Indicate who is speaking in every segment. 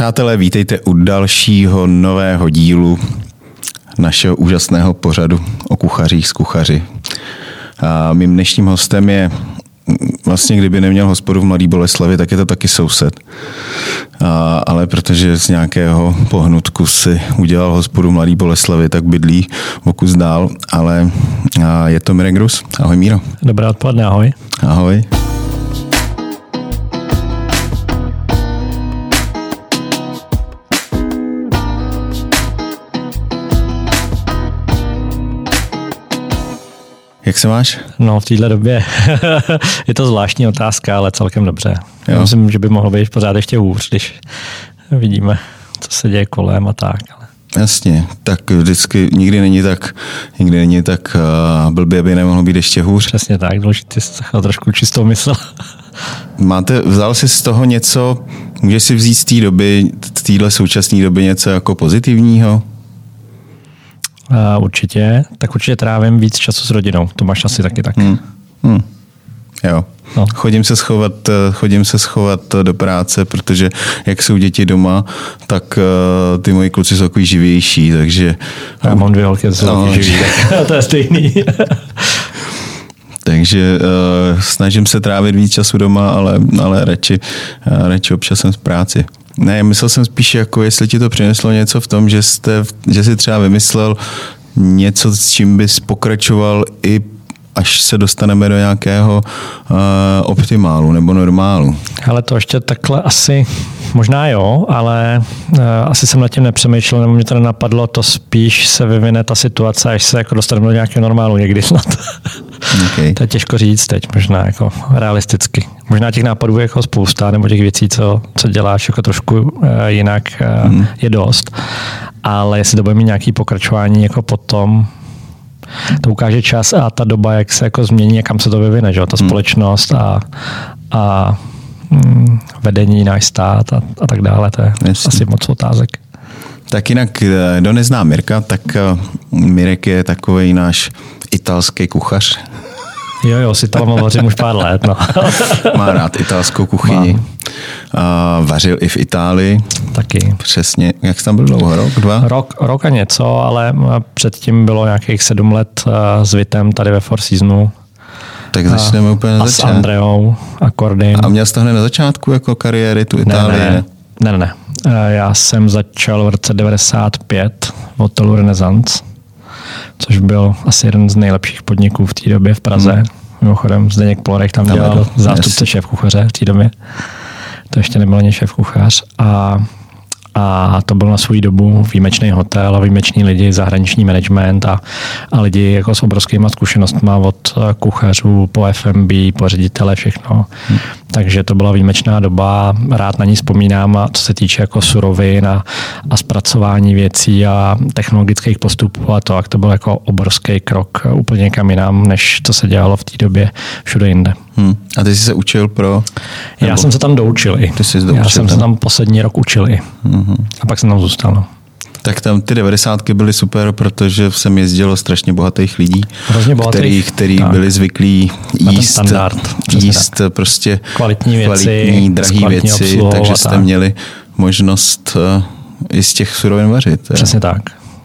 Speaker 1: Přátelé, vítejte u dalšího nového dílu našeho úžasného pořadu o kuchařích z kuchaři. A mým dnešním hostem je vlastně kdyby neměl hospodu v Mladý Boleslavi, tak je to taky soused. A, ale protože z nějakého pohnutku si udělal hospodu v Mladý Boleslavi, tak bydlí okus dál, ale a je to Mirek Rus. Ahoj Míro.
Speaker 2: Dobré odpoledne, ahoj.
Speaker 1: Ahoj. Jak se máš?
Speaker 2: No v téhle době je to zvláštní otázka, ale celkem dobře. Jo. Já myslím, že by mohlo být pořád ještě hůř, když vidíme, co se děje kolem a tak. Ale...
Speaker 1: Jasně, tak vždycky nikdy není tak, nikdy není tak uh, blbě, aby nemohlo být ještě hůř.
Speaker 2: Přesně tak, důležitě jsi trošku čistou mysl.
Speaker 1: Máte, vzal jsi z toho něco, můžeš si vzít z té doby, z téhle současné doby něco jako pozitivního?
Speaker 2: Uh, určitě, tak určitě trávím víc času s rodinou. To máš asi taky tak. Hmm. Hmm.
Speaker 1: Jo. No. Chodím, se schovat, chodím se schovat do práce, protože jak jsou děti doma, tak uh, ty moji kluci jsou takový živější, takže...
Speaker 2: Já mám dvě holky, jsou no, živí, to je stejný.
Speaker 1: takže uh, snažím se trávit víc času doma, ale, ale radši, uh, radši občas jsem v práci. Ne, myslel jsem spíš, jako jestli ti to přineslo něco v tom, že, jste, že jsi třeba vymyslel něco, s čím bys pokračoval i až se dostaneme do nějakého uh, optimálu nebo normálu.
Speaker 2: Ale to ještě takhle asi, možná jo, ale uh, asi jsem nad tím nepřemýšlel, nebo mě to nenapadlo, to spíš se vyvine ta situace, až se jako dostaneme do nějakého normálu někdy snad. Okay. to je těžko říct teď, možná jako realisticky. Možná těch nápadů je jako spousta, nebo těch věcí, co, co děláš jako trošku uh, jinak, uh, mm. je dost. Ale jestli to bude mít nějaký pokračování jako potom, to ukáže čas a ta doba, jak se jako změní a kam se to vyvine, že? ta hmm. společnost a, a mm, vedení, náš stát a, a tak dále. To je Jasně. asi moc otázek.
Speaker 1: Tak jinak, eh, kdo nezná Mirka, tak eh, Mirek je takový náš italský kuchař.
Speaker 2: Jo, jo, si tam vařím už pár let. No.
Speaker 1: Má rád italskou kuchyni. A vařil i v Itálii.
Speaker 2: Taky.
Speaker 1: Přesně. Jak jsi tam byl dlouho? Rok, dva?
Speaker 2: Rok, rok a něco, ale předtím bylo nějakých sedm let s Vitem tady ve Four Seasonu.
Speaker 1: Tak začneme a, úplně na začátku.
Speaker 2: A s Andreou a Kordym.
Speaker 1: A měl jsi to hned na začátku jako kariéry tu Itálii?
Speaker 2: Ne, ne, ne. ne, ne. Já jsem začal v roce 95 v hotelu Renaissance což byl asi jeden z nejlepších podniků v té době v Praze. Hmm. Mimochodem Zdeněk Plorek tam, tam dělal zástupce šéf kuchaře v té době. To ještě nebyl ani šéf kuchař. A a to byl na svou dobu výjimečný hotel a výjimečný lidi, zahraniční management a, a lidi jako s obrovskými zkušenostmi od kuchařů po FMB, po ředitele, všechno. Hmm. Takže to byla výjimečná doba, rád na ní vzpomínám, a co se týče jako surovin a, a zpracování věcí a technologických postupů a to, jak to byl jako obrovský krok úplně někam jinam, než co se dělalo v té době všude jinde.
Speaker 1: Hmm. A ty jsi se učil pro...
Speaker 2: Nebo... Já jsem se tam doučil i.
Speaker 1: Ty jsi doučil
Speaker 2: Já jsem
Speaker 1: tam.
Speaker 2: se tam poslední rok učil i. Hmm. A pak jsem tam zůstal. No.
Speaker 1: Tak tam ty devadesátky byly super, protože jsem jezdilo strašně bohatých lidí,
Speaker 2: Hrozně bohatých,
Speaker 1: který, který byli zvyklí jíst,
Speaker 2: standard,
Speaker 1: jíst tak. prostě
Speaker 2: kvalitní věci,
Speaker 1: kvalitní, drahé věci, takže jste tak. měli možnost uh, i z těch surovin vařit.
Speaker 2: Přesně tak.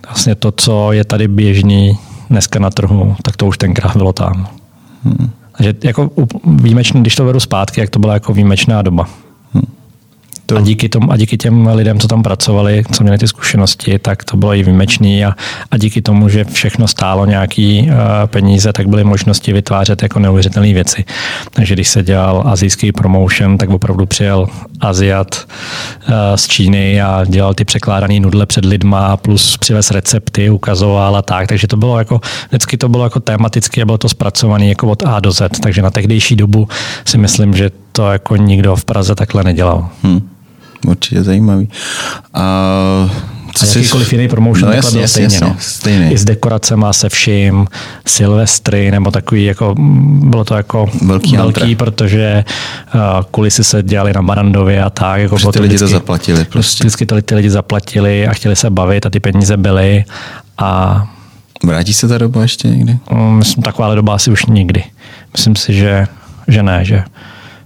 Speaker 2: Vlastně to, co je tady běžný dneska na trhu, tak to už tenkrát bylo tam. Hmm. Takže jako výjimečný, když to vedu zpátky, jak to byla jako výjimečná doba. To... A, díky tomu, a díky těm lidem, co tam pracovali, co měli ty zkušenosti, tak to bylo i výjimečný a, a díky tomu, že všechno stálo nějaký uh, peníze, tak byly možnosti vytvářet jako neuvěřitelné věci. Takže když se dělal azijský promotion, tak opravdu přijel Aziat uh, z Číny a dělal ty překládané nudle před lidma, plus přivez recepty, ukazoval a tak. Takže to bylo jako, vždycky to bylo jako tematicky a bylo to zpracované jako od A do Z. Takže na tehdejší dobu si myslím, že to jako nikdo v Praze takhle nedělal. Hmm
Speaker 1: určitě zajímavý. A
Speaker 2: co a jakýkoliv jiný promotion no, jasně, stejně, jasně, no. stejný. I s dekoracema, se vším, Silvestry, nebo takový, jako, bylo to jako
Speaker 1: velký,
Speaker 2: velký protože uh, kulisy se dělali na Barandově a tak. Jako
Speaker 1: ty lidi vždycky, to zaplatili. Prostě.
Speaker 2: Vždycky to ty lidi zaplatili a chtěli se bavit a ty peníze byly. A
Speaker 1: Vrátí se ta doba ještě někdy?
Speaker 2: Um, myslím, taková doba asi už nikdy. Myslím si, že, že ne, že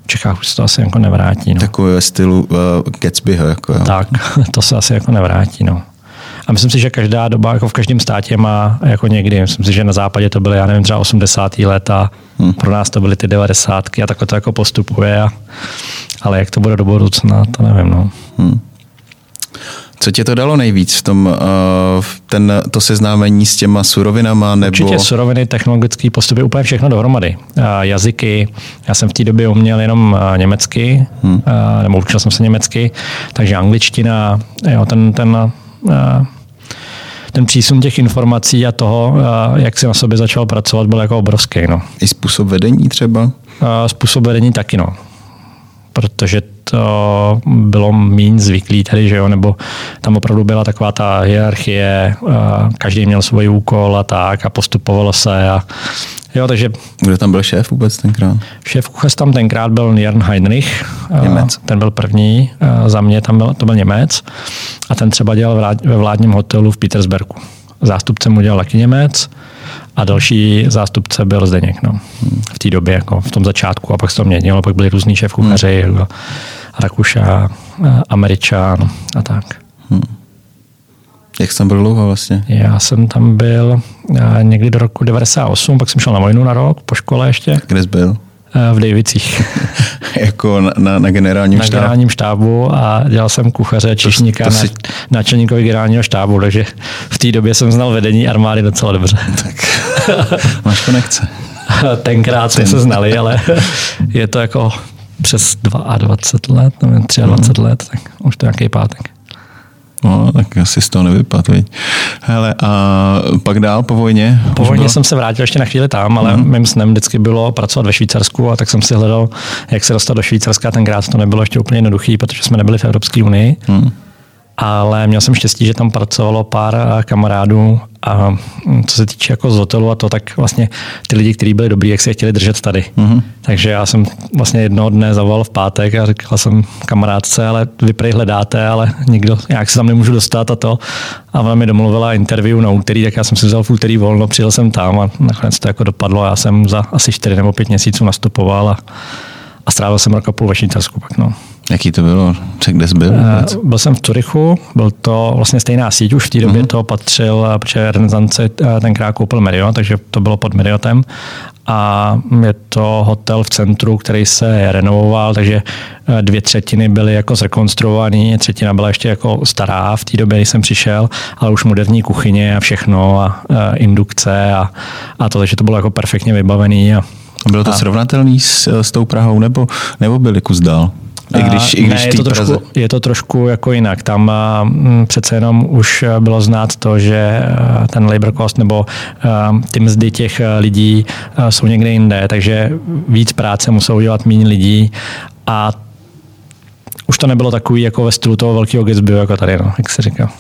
Speaker 2: Čechách už se to asi jako nevrátí. No.
Speaker 1: Takové ve stylu uh, Gatsbyho. Jako, jo.
Speaker 2: Tak, to se asi jako nevrátí. No. A myslím si, že každá doba jako v každém státě má jako někdy. Myslím si, že na západě to byly, já nevím, třeba 80. léta, hmm. pro nás to byly ty 90. a takhle to jako postupuje. A, ale jak to bude do budoucna, to nevím. No. Hmm.
Speaker 1: Co tě to dalo nejvíc v tom, uh, ten, to seznámení s těma surovinama? Nebo...
Speaker 2: Určitě suroviny, technologické postupy, úplně všechno dohromady. Uh, jazyky, já jsem v té době uměl jenom uh, německy, hmm. uh, nebo učil jsem se německy, takže angličtina, jo, ten, ten uh, ten přísun těch informací a toho, jak si na sobě začal pracovat, byl jako obrovský. No.
Speaker 1: I způsob vedení třeba?
Speaker 2: Způsob vedení taky, no. Protože to bylo méně zvyklý tady, že jo, nebo tam opravdu byla taková ta hierarchie, každý měl svůj úkol a tak a postupovalo se a Jo, takže...
Speaker 1: Kdo tam byl šéf vůbec tenkrát?
Speaker 2: Šéf kuchař tam tenkrát byl Jern Heinrich.
Speaker 1: Němec.
Speaker 2: Ten byl první. Za mě tam byl, to byl Němec. A ten třeba dělal ve vládním hotelu v Petersbergu. Zástupce mu dělal taky Němec a další zástupce byl Zdeněk. No. V té době, jako v tom začátku. A pak se to měnilo, pak byli různý šéf kuchaři. Hmm. Rakuša, Američan a tak. Hmm.
Speaker 1: Jak jsi tam byl dlouho vlastně?
Speaker 2: Já jsem tam byl někdy do roku 98, pak jsem šel na vojnu na rok, po škole ještě.
Speaker 1: Kde jsi byl?
Speaker 2: V Dejvicích.
Speaker 1: jako na, na, na generálním
Speaker 2: na štábu? Na generálním štábu a dělal jsem kuchaře číšníka to, to si... na náčelníkovi generálního štábu, takže v té době jsem znal vedení armády docela dobře.
Speaker 1: Tak máš konekce.
Speaker 2: Tenkrát jsme Ten. se znali, ale je to jako přes 22 let, nevím, 23 mm. let, tak už to nějaký pátek.
Speaker 1: No, tak asi z toho nevypadl, viď? Hele, a pak dál po vojně?
Speaker 2: Po vojně bylo? jsem se vrátil ještě na chvíli tam, ale mm. mým snem vždycky bylo pracovat ve Švýcarsku a tak jsem si hledal, jak se dostat do Švýcarska. Tenkrát to nebylo ještě úplně jednoduché, protože jsme nebyli v Evropské unii. Mm ale měl jsem štěstí, že tam pracovalo pár eh, kamarádů a hm, co se týče jako z hotelu a to, tak vlastně ty lidi, kteří byli dobrý, jak se je chtěli držet tady. Mm-hmm. Takže já jsem vlastně jednoho dne zavolal v pátek a řekl jsem kamarádce, ale vy prej hledáte, ale nikdo, jak se tam nemůžu dostat a to. A ona mi domluvila interview na úterý, tak já jsem si vzal v úterý volno, přijel jsem tam a nakonec to jako dopadlo. Já jsem za asi čtyři nebo pět měsíců nastupoval a, a strávil jsem rok a půl ve Švýcarsku pak. No.
Speaker 1: Jaký to bylo? Kde jsi byl?
Speaker 2: Uh, byl jsem v Turichu, byl to vlastně stejná síť, už v té době uh-huh. to patřil, protože Renesance tenkrát koupil Marriott, takže to bylo pod Marriottem a je to hotel v centru, který se renovoval, takže eh, dvě třetiny byly jako zrekonstruované, třetina byla ještě jako stará v té době, kdy jsem přišel, ale už moderní kuchyně a všechno a, a indukce a, a to, takže to bylo jako perfektně vybavený. A,
Speaker 1: bylo to a, srovnatelný s, s tou Prahou nebo, nebo byli kus dál?
Speaker 2: I když, i když ne, je, to trošku, je to trošku jako jinak. Tam uh, přece jenom už bylo znát to, že uh, ten labor cost nebo uh, ty mzdy těch lidí uh, jsou někde jinde, takže víc práce musou udělat méně lidí a už to nebylo takový jako ve stylu toho velkého Gatsby, jako tady, no, jak se říká.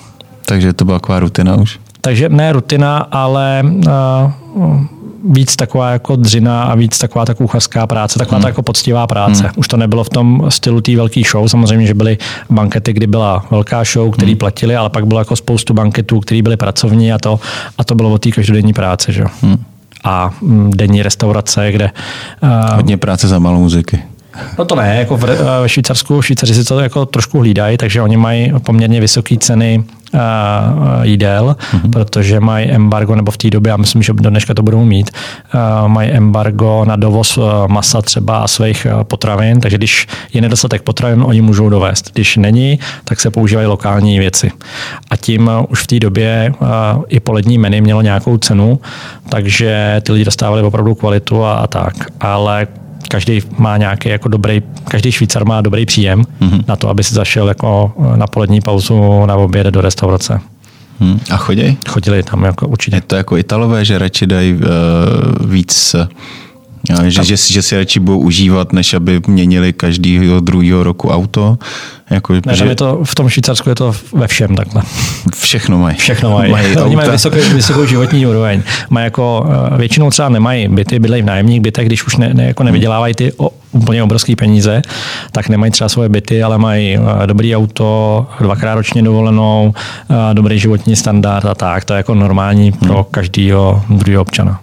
Speaker 1: Takže to byla taková rutina už?
Speaker 2: Takže ne rutina, ale uh, víc taková jako dřina a víc taková ta kuchařská práce, taková hmm. ta jako poctivá práce. Hmm. Už to nebylo v tom stylu té velké show, samozřejmě, že byly bankety, kdy byla velká show, který hmm. platili, ale pak bylo jako spoustu banketů, které byly pracovní a to, a to bylo o té každodenní práce. Že? Hmm. A mm, denní restaurace, kde...
Speaker 1: Uh, Hodně práce za malou muziky.
Speaker 2: No to ne, jako v, ve Švýcarsku, Švýcaři si to jako trošku hlídají, takže oni mají poměrně vysoké ceny uh, jídel, mm-hmm. protože mají embargo, nebo v té době, já myslím, že do dneška to budou mít, uh, mají embargo na dovoz uh, masa třeba a svých uh, potravin, takže když je nedostatek potravin, oni můžou dovést. Když není, tak se používají lokální věci. A tím uh, už v té době uh, i polední menu mělo nějakou cenu, takže ty lidi dostávali opravdu kvalitu a, a tak. Ale každý má nějaký jako dobrý, každý Švýcar má dobrý příjem mm-hmm. na to, aby si zašel jako na polední pauzu na oběd do restaurace.
Speaker 1: Hmm. A chodí?
Speaker 2: Chodili tam jako určitě.
Speaker 1: Je to jako Italové, že radši dají uh, víc že, že, že si radši budou užívat, než aby měnili každýho druhého roku auto.
Speaker 2: Jako, ne, že... je to, v tom Švýcarsku je to ve všem takhle.
Speaker 1: Všechno mají.
Speaker 2: Všechno mají. mají Oni mají vysokou, vysokou životní úroveň. Mají jako, eh, většinou třeba nemají byty, bydlejí v nájemních bytech, když už ne, ne, jako nevydělávají ty o, úplně obrovské peníze, tak nemají třeba svoje byty, ale mají eh, dobrý auto, dvakrát ročně dovolenou, eh, dobrý životní standard a tak. To je jako normální pro hmm. každého druhého občana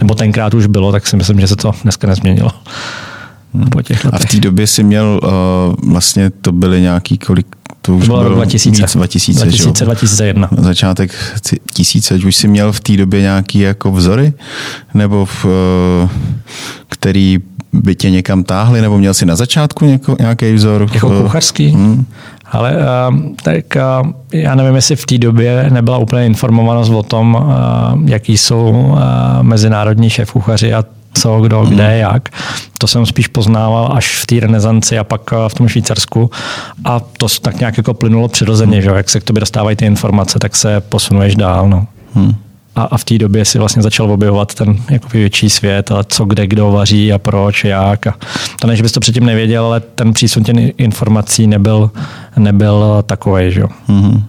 Speaker 2: nebo tenkrát už bylo, tak si myslím, že se to dneska nezměnilo. Hmm. Po těch
Speaker 1: A v té době si měl, uh, vlastně to byly nějaký kolik, to už
Speaker 2: to bylo
Speaker 1: bylo
Speaker 2: 2000.
Speaker 1: Víc, 2000,
Speaker 2: 2000 2001.
Speaker 1: Začátek tisíce, už si měl v té době nějaký jako vzory, nebo v, uh, který by tě někam táhli, nebo měl jsi na začátku nějaký vzor?
Speaker 2: Jako kuchařský? Hmm. Ale uh, tak uh, já nevím, jestli v té době nebyla úplně informovanost o tom, uh, jaký jsou mezinárodní šéf kuchaři a co, kdo, kde, hmm. jak. To jsem spíš poznával až v té renesanci a pak v tom Švýcarsku. A to tak nějak jako plynulo přirozeně, že jak se k tobě dostávají ty informace, tak se posunuješ dál. No. Hmm a, a v té době si vlastně začal objevovat ten jako větší svět a co kde kdo vaří a proč, jak. A to ne, že bys to předtím nevěděl, ale ten přísun těch informací nebyl, nebyl takový. Že? Mm-hmm.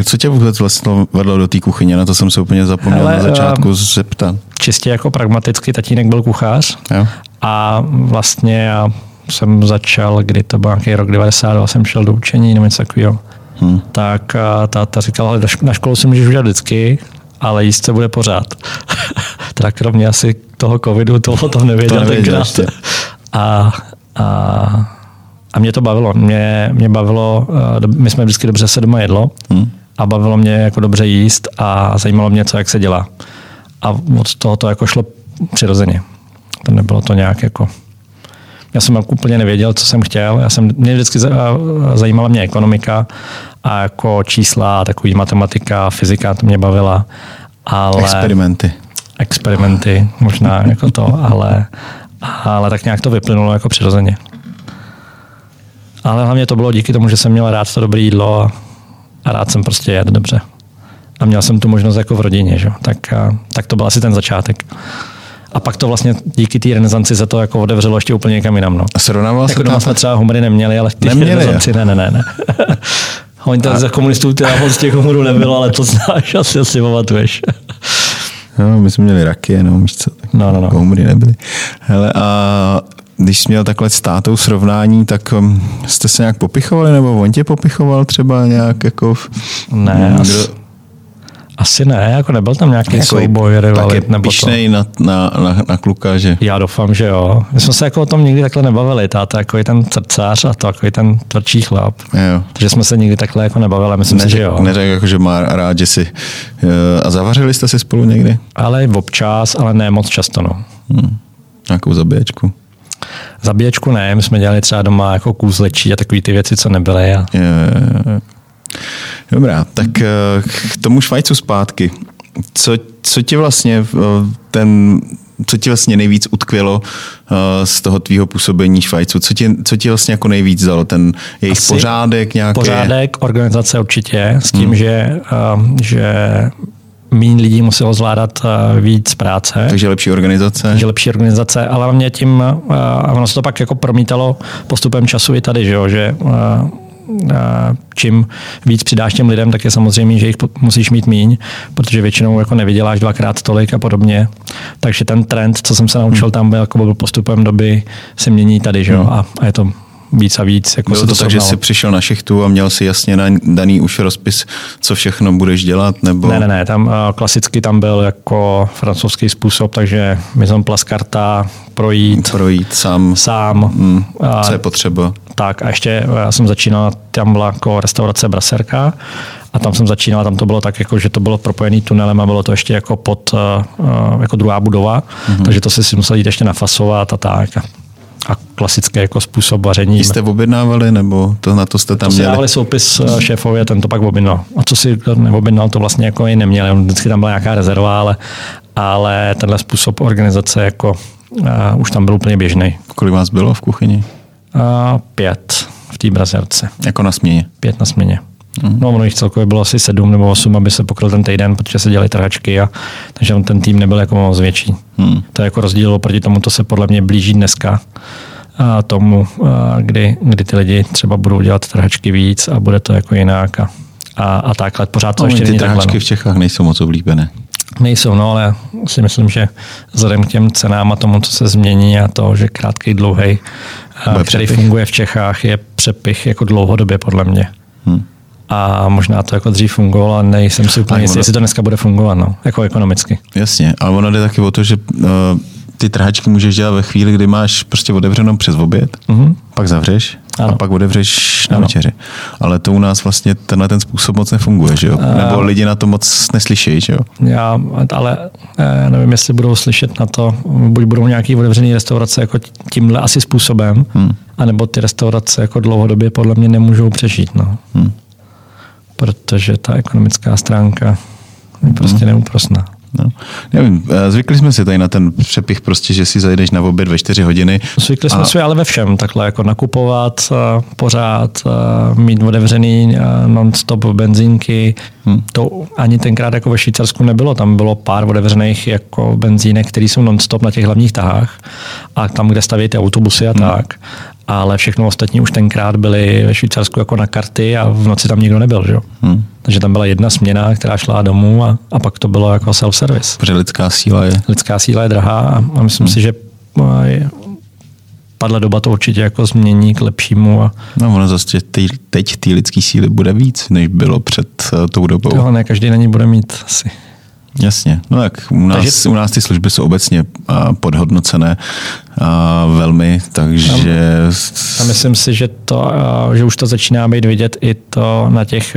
Speaker 1: A co tě vůbec vlastně vedlo do té kuchyně? Na to jsem se úplně zapomněl Hele, na začátku uh, zeptat.
Speaker 2: Čistě jako pragmaticky, tatínek byl kuchař jo. a vlastně já jsem začal, kdy to byl nějaký rok 92, jsem šel do učení nebo něco takového. Hmm. Tak táta říkala, ale na školu si můžeš udělat vždycky, ale jíst se bude pořád. teda kromě asi toho covidu, toho to nevěděl, to nevěděl tenkrát. A, a, a mě to bavilo. Mě, mě bavilo, eh, my jsme vždycky dobře se doma jedlo hmm. a bavilo mě jako dobře jíst a zajímalo mě, co jak se dělá. A od toho to jako šlo přirozeně. To nebylo to nějak jako já jsem úplně nevěděl, co jsem chtěl. Já jsem, mě vždycky zajímala mě ekonomika a jako čísla, takový matematika, fyzika, to mě bavila. Ale,
Speaker 1: experimenty.
Speaker 2: Experimenty, možná jako to, ale, ale tak nějak to vyplynulo jako přirozeně. Ale hlavně to bylo díky tomu, že jsem měl rád to dobré jídlo a, a rád jsem prostě jedl dobře. A měl jsem tu možnost jako v rodině, že? Tak, tak to byl asi ten začátek. A pak to vlastně díky té renesanci se to jako otevřelo ještě úplně někam jinam. No.
Speaker 1: A srovnával
Speaker 2: jako doma jsme třeba humory neměli, ale ty neměli, renesanci, ne, ne, ne. ne. Oni to za komunistů teda moc těch humorů nebylo, ale to znáš, asi asi pamatuješ.
Speaker 1: No, my jsme měli raky, no, víš co, tak no, no, no. humory nebyly. Hele, a když jsi měl takhle s tátou srovnání, tak um, jste se nějak popichovali, nebo on tě popichoval třeba nějak jako...
Speaker 2: Ne, kdo, asi ne, jako nebyl tam nějaký jako souboj, rivalit.
Speaker 1: nebo to. na, na, na, na, kluka, že?
Speaker 2: Já doufám, že jo. My jsme se jako o tom nikdy takhle nebavili. Táta jako je ten srdcář a to jako je ten tvrdší chlap. Jo. Takže jsme se nikdy takhle jako nebavili. Myslím neřek, si, že jo.
Speaker 1: Neřek, jako, že má rád, že si... Eh, a zavařili jste si spolu někdy?
Speaker 2: Ale občas, ale ne moc často, no. Hmm.
Speaker 1: Nějakou zabíječku?
Speaker 2: Zabíječku ne, my jsme dělali třeba doma jako kůzlečí a takové ty věci, co nebyly. A...
Speaker 1: Je, je, je. Dobrá, tak eh, k tomu Švajcu zpátky. Co, co ti vlastně eh, ten co ti vlastně nejvíc utkvělo uh, z toho tvýho působení Švajcu? Co ti, co ti vlastně jako nejvíc dalo? Ten jejich Asi pořádek nějaký?
Speaker 2: Pořádek, organizace určitě, s tím, hmm. že, že méně lidí muselo zvládat víc práce.
Speaker 1: Takže lepší organizace.
Speaker 2: Takže lepší organizace, ale mě tím, uh, ono se to pak jako promítalo postupem času i tady, že, jo, že čím víc přidáš těm lidem, tak je samozřejmě, že jich musíš mít míň, protože většinou jako nevyděláš dvakrát tolik a podobně. Takže ten trend, co jsem se naučil tam, byl, jako byl postupem doby, se mění tady, že jo? Hmm. A, a je to víc a víc. Jako
Speaker 1: Bylo
Speaker 2: se
Speaker 1: to, to tak, že jsi přišel na šichtu a měl si jasně daný už rozpis, co všechno budeš dělat? Nebo...
Speaker 2: Ne, ne, ne, tam klasicky tam byl jako francouzský způsob, takže mi jsem plaskarta, projít.
Speaker 1: Projít sám.
Speaker 2: Sám.
Speaker 1: Hmm, co je potřeba.
Speaker 2: Tak a ještě já jsem začínal, tam byla jako restaurace Braserka a tam jsem začínal, tam to bylo tak, jako, že to bylo propojený tunelem a bylo to ještě jako pod, uh, jako druhá budova, mm-hmm. takže to si musel jít ještě nafasovat a tak a klasický jako způsob vaření.
Speaker 1: Jste objednávali, nebo to na to jste tam to měli?
Speaker 2: dávali soupis eh, šéfovi a ten to pak objednal. A co si neobjednal, to vlastně jako i neměl. Vždycky tam byla nějaká rezerva, ale, ale tenhle způsob organizace jako uh, už tam byl úplně běžný.
Speaker 1: Kolik vás bylo v kuchyni?
Speaker 2: Uh, pět v té brazerce.
Speaker 1: Jako na směně?
Speaker 2: Pět na směně. Mm. No, ono jich celkově bylo asi sedm nebo osm, aby se pokryl ten týden, protože se dělaly trhačky, a, takže ten tým nebyl jako moc větší. Mm. To je jako rozdíl oproti tomu, to se podle mě blíží dneska a tomu, a kdy, kdy ty lidi třeba budou dělat trhačky víc a bude to jako jinak a, a, a takhle. Pořád to no, ještě
Speaker 1: ty
Speaker 2: není
Speaker 1: trhačky
Speaker 2: takhle, no.
Speaker 1: v Čechách nejsou moc oblíbené.
Speaker 2: Nejsou, no, ale si myslím, že vzhledem k těm cenám a tomu, co se změní a to, že krátký, dlouhý, který přepich. funguje v Čechách, je přepich jako dlouhodobě podle mě. Hmm a možná to jako dřív fungovalo, a nejsem si úplně jistý, jestli to dneska bude fungovat, no, jako ekonomicky.
Speaker 1: Jasně, ale ono jde taky o to, že uh, ty trhačky můžeš dělat ve chvíli, kdy máš prostě otevřenou přes oběd, mm-hmm. pak zavřeš ano. a pak otevřeš na ano. večeři. Ale to u nás vlastně tenhle ten způsob moc nefunguje, že jo? Nebo lidi na to moc neslyšejí, že jo?
Speaker 2: Já, ale já nevím, jestli budou slyšet na to, buď budou nějaký otevřený restaurace jako tímhle asi způsobem, hmm. anebo ty restaurace jako dlouhodobě podle mě nemůžou přežít, no. Hmm. Protože ta ekonomická stránka je prostě hmm. neúprosná.
Speaker 1: No. Nevím, eh, zvykli jsme si tady na ten přepich prostě, že si zajdeš na oběd ve čtyři hodiny.
Speaker 2: Zvykli jsme a... si ale ve všem, takhle jako nakupovat uh, pořád, uh, mít otevřený non-stop benzínky. Hmm. To ani tenkrát jako ve Švýcarsku nebylo, tam bylo pár otevřených jako benzínek, které jsou non-stop na těch hlavních tahách a tam, kde stavíte autobusy a hmm. tak ale všechno ostatní už tenkrát byly ve Švýcarsku jako na karty a v noci tam nikdo nebyl. Že? Hmm. Takže tam byla jedna směna, která šla domů a, a pak to bylo jako self-service.
Speaker 1: Protože lidská síla je...
Speaker 2: Lidská síla je drahá a, a myslím hmm. si, že tahle doba to určitě jako změní k lepšímu. A...
Speaker 1: No ono zase teď, teď ty lidské síly bude víc, než bylo před uh, tou dobou.
Speaker 2: To ne každý na ní bude mít asi.
Speaker 1: Jasně, no tak u nás, takže, u nás ty služby jsou obecně podhodnocené a velmi, takže...
Speaker 2: A myslím si, že, to, že už to začíná být vidět i to na těch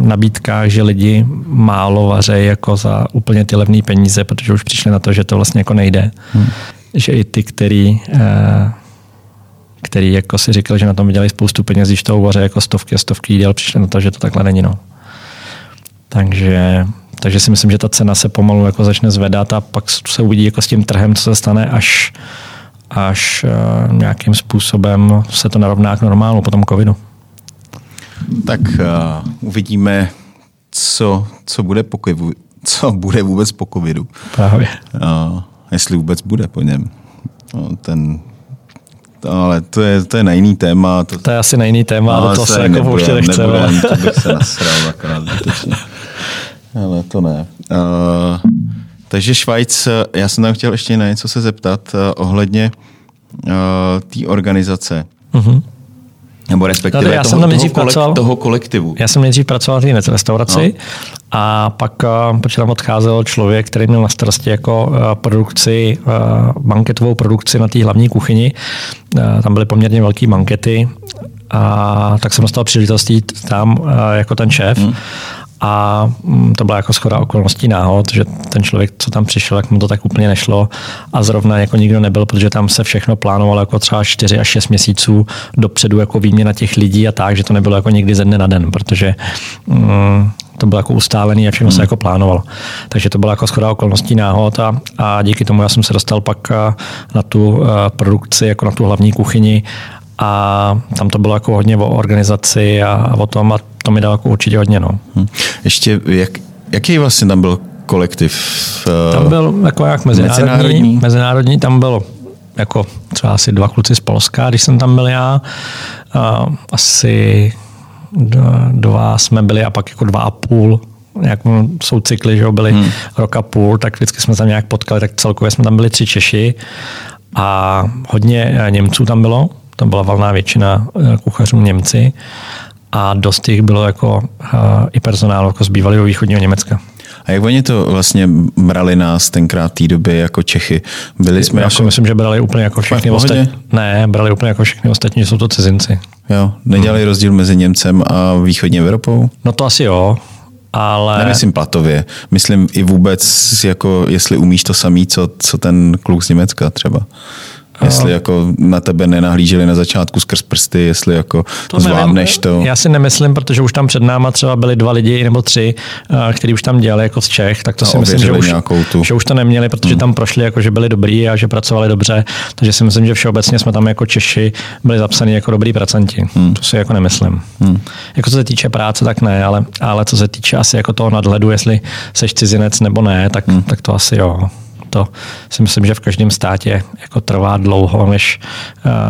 Speaker 2: nabídkách, že lidi málo vařejí jako za úplně ty levné peníze, protože už přišli na to, že to vlastně jako nejde. Hmm. Že i ty, který který jako si říkal, že na tom vydělají spoustu peněz, když to uvaří jako stovky a stovky jídel, přišli na to, že to takhle není. No. Takže takže si myslím, že ta cena se pomalu jako začne zvedat a pak se uvidí jako s tím trhem, co se stane, až, až uh, nějakým způsobem se to narovná k normálu po tom covidu.
Speaker 1: Tak uh, uvidíme, co, co bude po covidu, co bude vůbec po covidu.
Speaker 2: Právě.
Speaker 1: Uh, jestli vůbec bude po něm. No, ten, ale to je, to je na jiný téma.
Speaker 2: To, to je asi na jiný téma, no, do toho se jako určitě nechce.
Speaker 1: Nebudem, to bych se nasral akorát. Ale to ne. Uh, takže Švajc, já jsem tam chtěl ještě na něco se zeptat uh, ohledně uh, té organizace. Uh-huh. Nebo respektive no, já toho, jsem tam toho, kolek, pracoval, toho kolektivu.
Speaker 2: Já jsem nejdřív pracoval v té restauraci no. a pak, uh, protože tam odcházel člověk, který měl na starosti jako uh, produkci, uh, banketovou produkci na té hlavní kuchyni. Uh, tam byly poměrně velké bankety a tak jsem dostal příležitost jít tam uh, jako ten šéf. Hmm. A mm, to byla jako schoda okolností náhod, že ten člověk, co tam přišel, jak mu to tak úplně nešlo a zrovna jako nikdo nebyl, protože tam se všechno plánovalo jako třeba 4 až 6 měsíců dopředu jako výměna těch lidí a tak, že to nebylo jako někdy ze dne na den, protože mm, to bylo jako ustálený a všechno hmm. se jako plánovalo. Takže to byla jako schoda okolností náhod a, a díky tomu já jsem se dostal pak na tu produkci, jako na tu hlavní kuchyni a tam to bylo jako hodně o organizaci a, a o tom a to mi dalo jako určitě hodně. No.
Speaker 1: Hm. Ještě, jak, jaký vlastně tam byl kolektiv?
Speaker 2: Uh, tam byl jako jak mezinárodní, mezinárodní, mezinárodní tam bylo jako třeba asi dva kluci z Polska, když jsem tam byl já, uh, asi dva jsme byli a pak jako dva a půl jak jsou cykly, že byly hmm. rok a půl, tak vždycky jsme tam nějak potkali, tak celkově jsme tam byli tři Češi a hodně Němců tam bylo, tam byla valná většina eh, kuchařů Němci a dost jich bylo jako uh, i personál jako z bývalého východního Německa.
Speaker 1: A jak oni to vlastně brali nás tenkrát té době jako Čechy? Byli jsme
Speaker 2: Já
Speaker 1: jako...
Speaker 2: si myslím, že brali úplně jako všechny ostatní. Ne, brali úplně jako všechny ostatní, že jsou to cizinci.
Speaker 1: Jo, nedělali hmm. rozdíl mezi Němcem a východní Evropou?
Speaker 2: No to asi jo, ale...
Speaker 1: Nemyslím platově, myslím i vůbec, jako jestli umíš to samý, co, co ten kluk z Německa třeba. Jestli jako na tebe nenahlíželi na začátku skrz prsty, jestli jako to zvládneš to.
Speaker 2: Já si nemyslím, protože už tam před náma třeba byli dva lidi nebo tři, eh, kteří už tam dělali jako z Čech, tak to si myslím, že už, tu... že už to neměli, protože hmm. tam prošli jako, že byli dobrý a že pracovali dobře. Takže si myslím, že všeobecně jsme tam jako Češi byli zapsaní jako dobrý pracanti. Hmm. To si jako nemyslím. Hmm. Jako co se týče práce, tak ne, ale, ale co se týče asi jako toho nadhledu, jestli seš cizinec nebo ne, tak, hmm. tak to asi jo to si myslím, že v každém státě jako trvá dlouho, než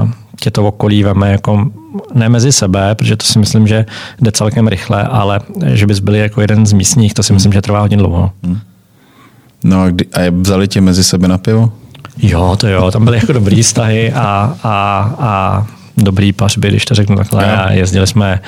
Speaker 2: uh, tě to okolí veme jako ne mezi sebe, protože to si myslím, že jde celkem rychle, ale že bys byli jako jeden z místních, to si myslím, že trvá hodně dlouho. Hmm.
Speaker 1: No a, kdy, a vzali tě mezi sebe na pivo?
Speaker 2: Jo, to jo, tam byly jako dobrý vztahy a, a, a dobrý pařby, když to řeknu takhle. A jezdili jsme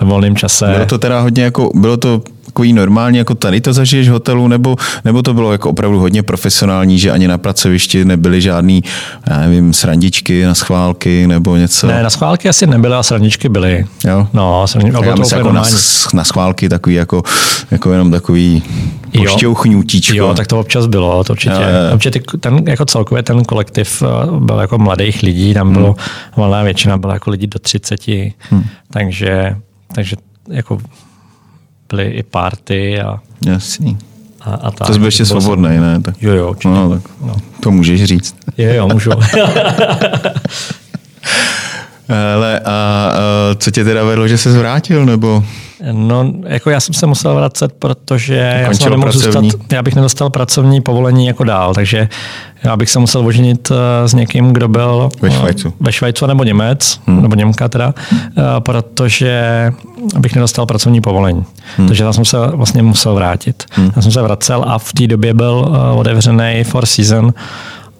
Speaker 2: ve volném čase.
Speaker 1: Bylo to teda hodně jako, bylo to takový normální, jako tady to zažiješ v hotelu, nebo, nebo to bylo jako opravdu hodně profesionální, že ani na pracovišti nebyly žádný, já nevím, srandičky na schválky nebo něco?
Speaker 2: Ne, na schválky asi nebyly, a srandičky byly.
Speaker 1: Jo?
Speaker 2: No, srandičky,
Speaker 1: Já
Speaker 2: to
Speaker 1: myslím, jako na, na schválky takový jako, jako jenom takový
Speaker 2: Jo.
Speaker 1: pošťouchnutíčko.
Speaker 2: Jo, tak to občas bylo, to určitě.
Speaker 1: Jo, jo.
Speaker 2: Určitě ten, jako celkově ten kolektiv eh, byl jako mladých lidí, tam bylo, valná většina byla jako lidí do 30, hmm. takže, takže jako byly i party a,
Speaker 1: Jasný.
Speaker 2: a, a tak.
Speaker 1: To jsi byl ještě svobodný, ne? Tak,
Speaker 2: Jo, jo, určitě.
Speaker 1: no, tak
Speaker 2: No.
Speaker 1: to můžeš říct.
Speaker 2: Jo, jo, můžu.
Speaker 1: Ale a, a co tě teda vedlo, že se zvrátil, nebo?
Speaker 2: No, jako já jsem se musel vracet, protože já, jsem nemohl zůstat, já bych nedostal pracovní povolení jako dál, takže já bych se musel oženit eh, s někým, kdo byl
Speaker 1: Ve
Speaker 2: eh,
Speaker 1: Švajcu.
Speaker 2: ve Švajcu nebo Němec, hmm. nebo Němka teda, eh, protože bych nedostal pracovní povolení. Hmm. Takže tam jsem se vlastně musel vrátit. Hmm. Já jsem se vracel a v té době byl otevřený Four Season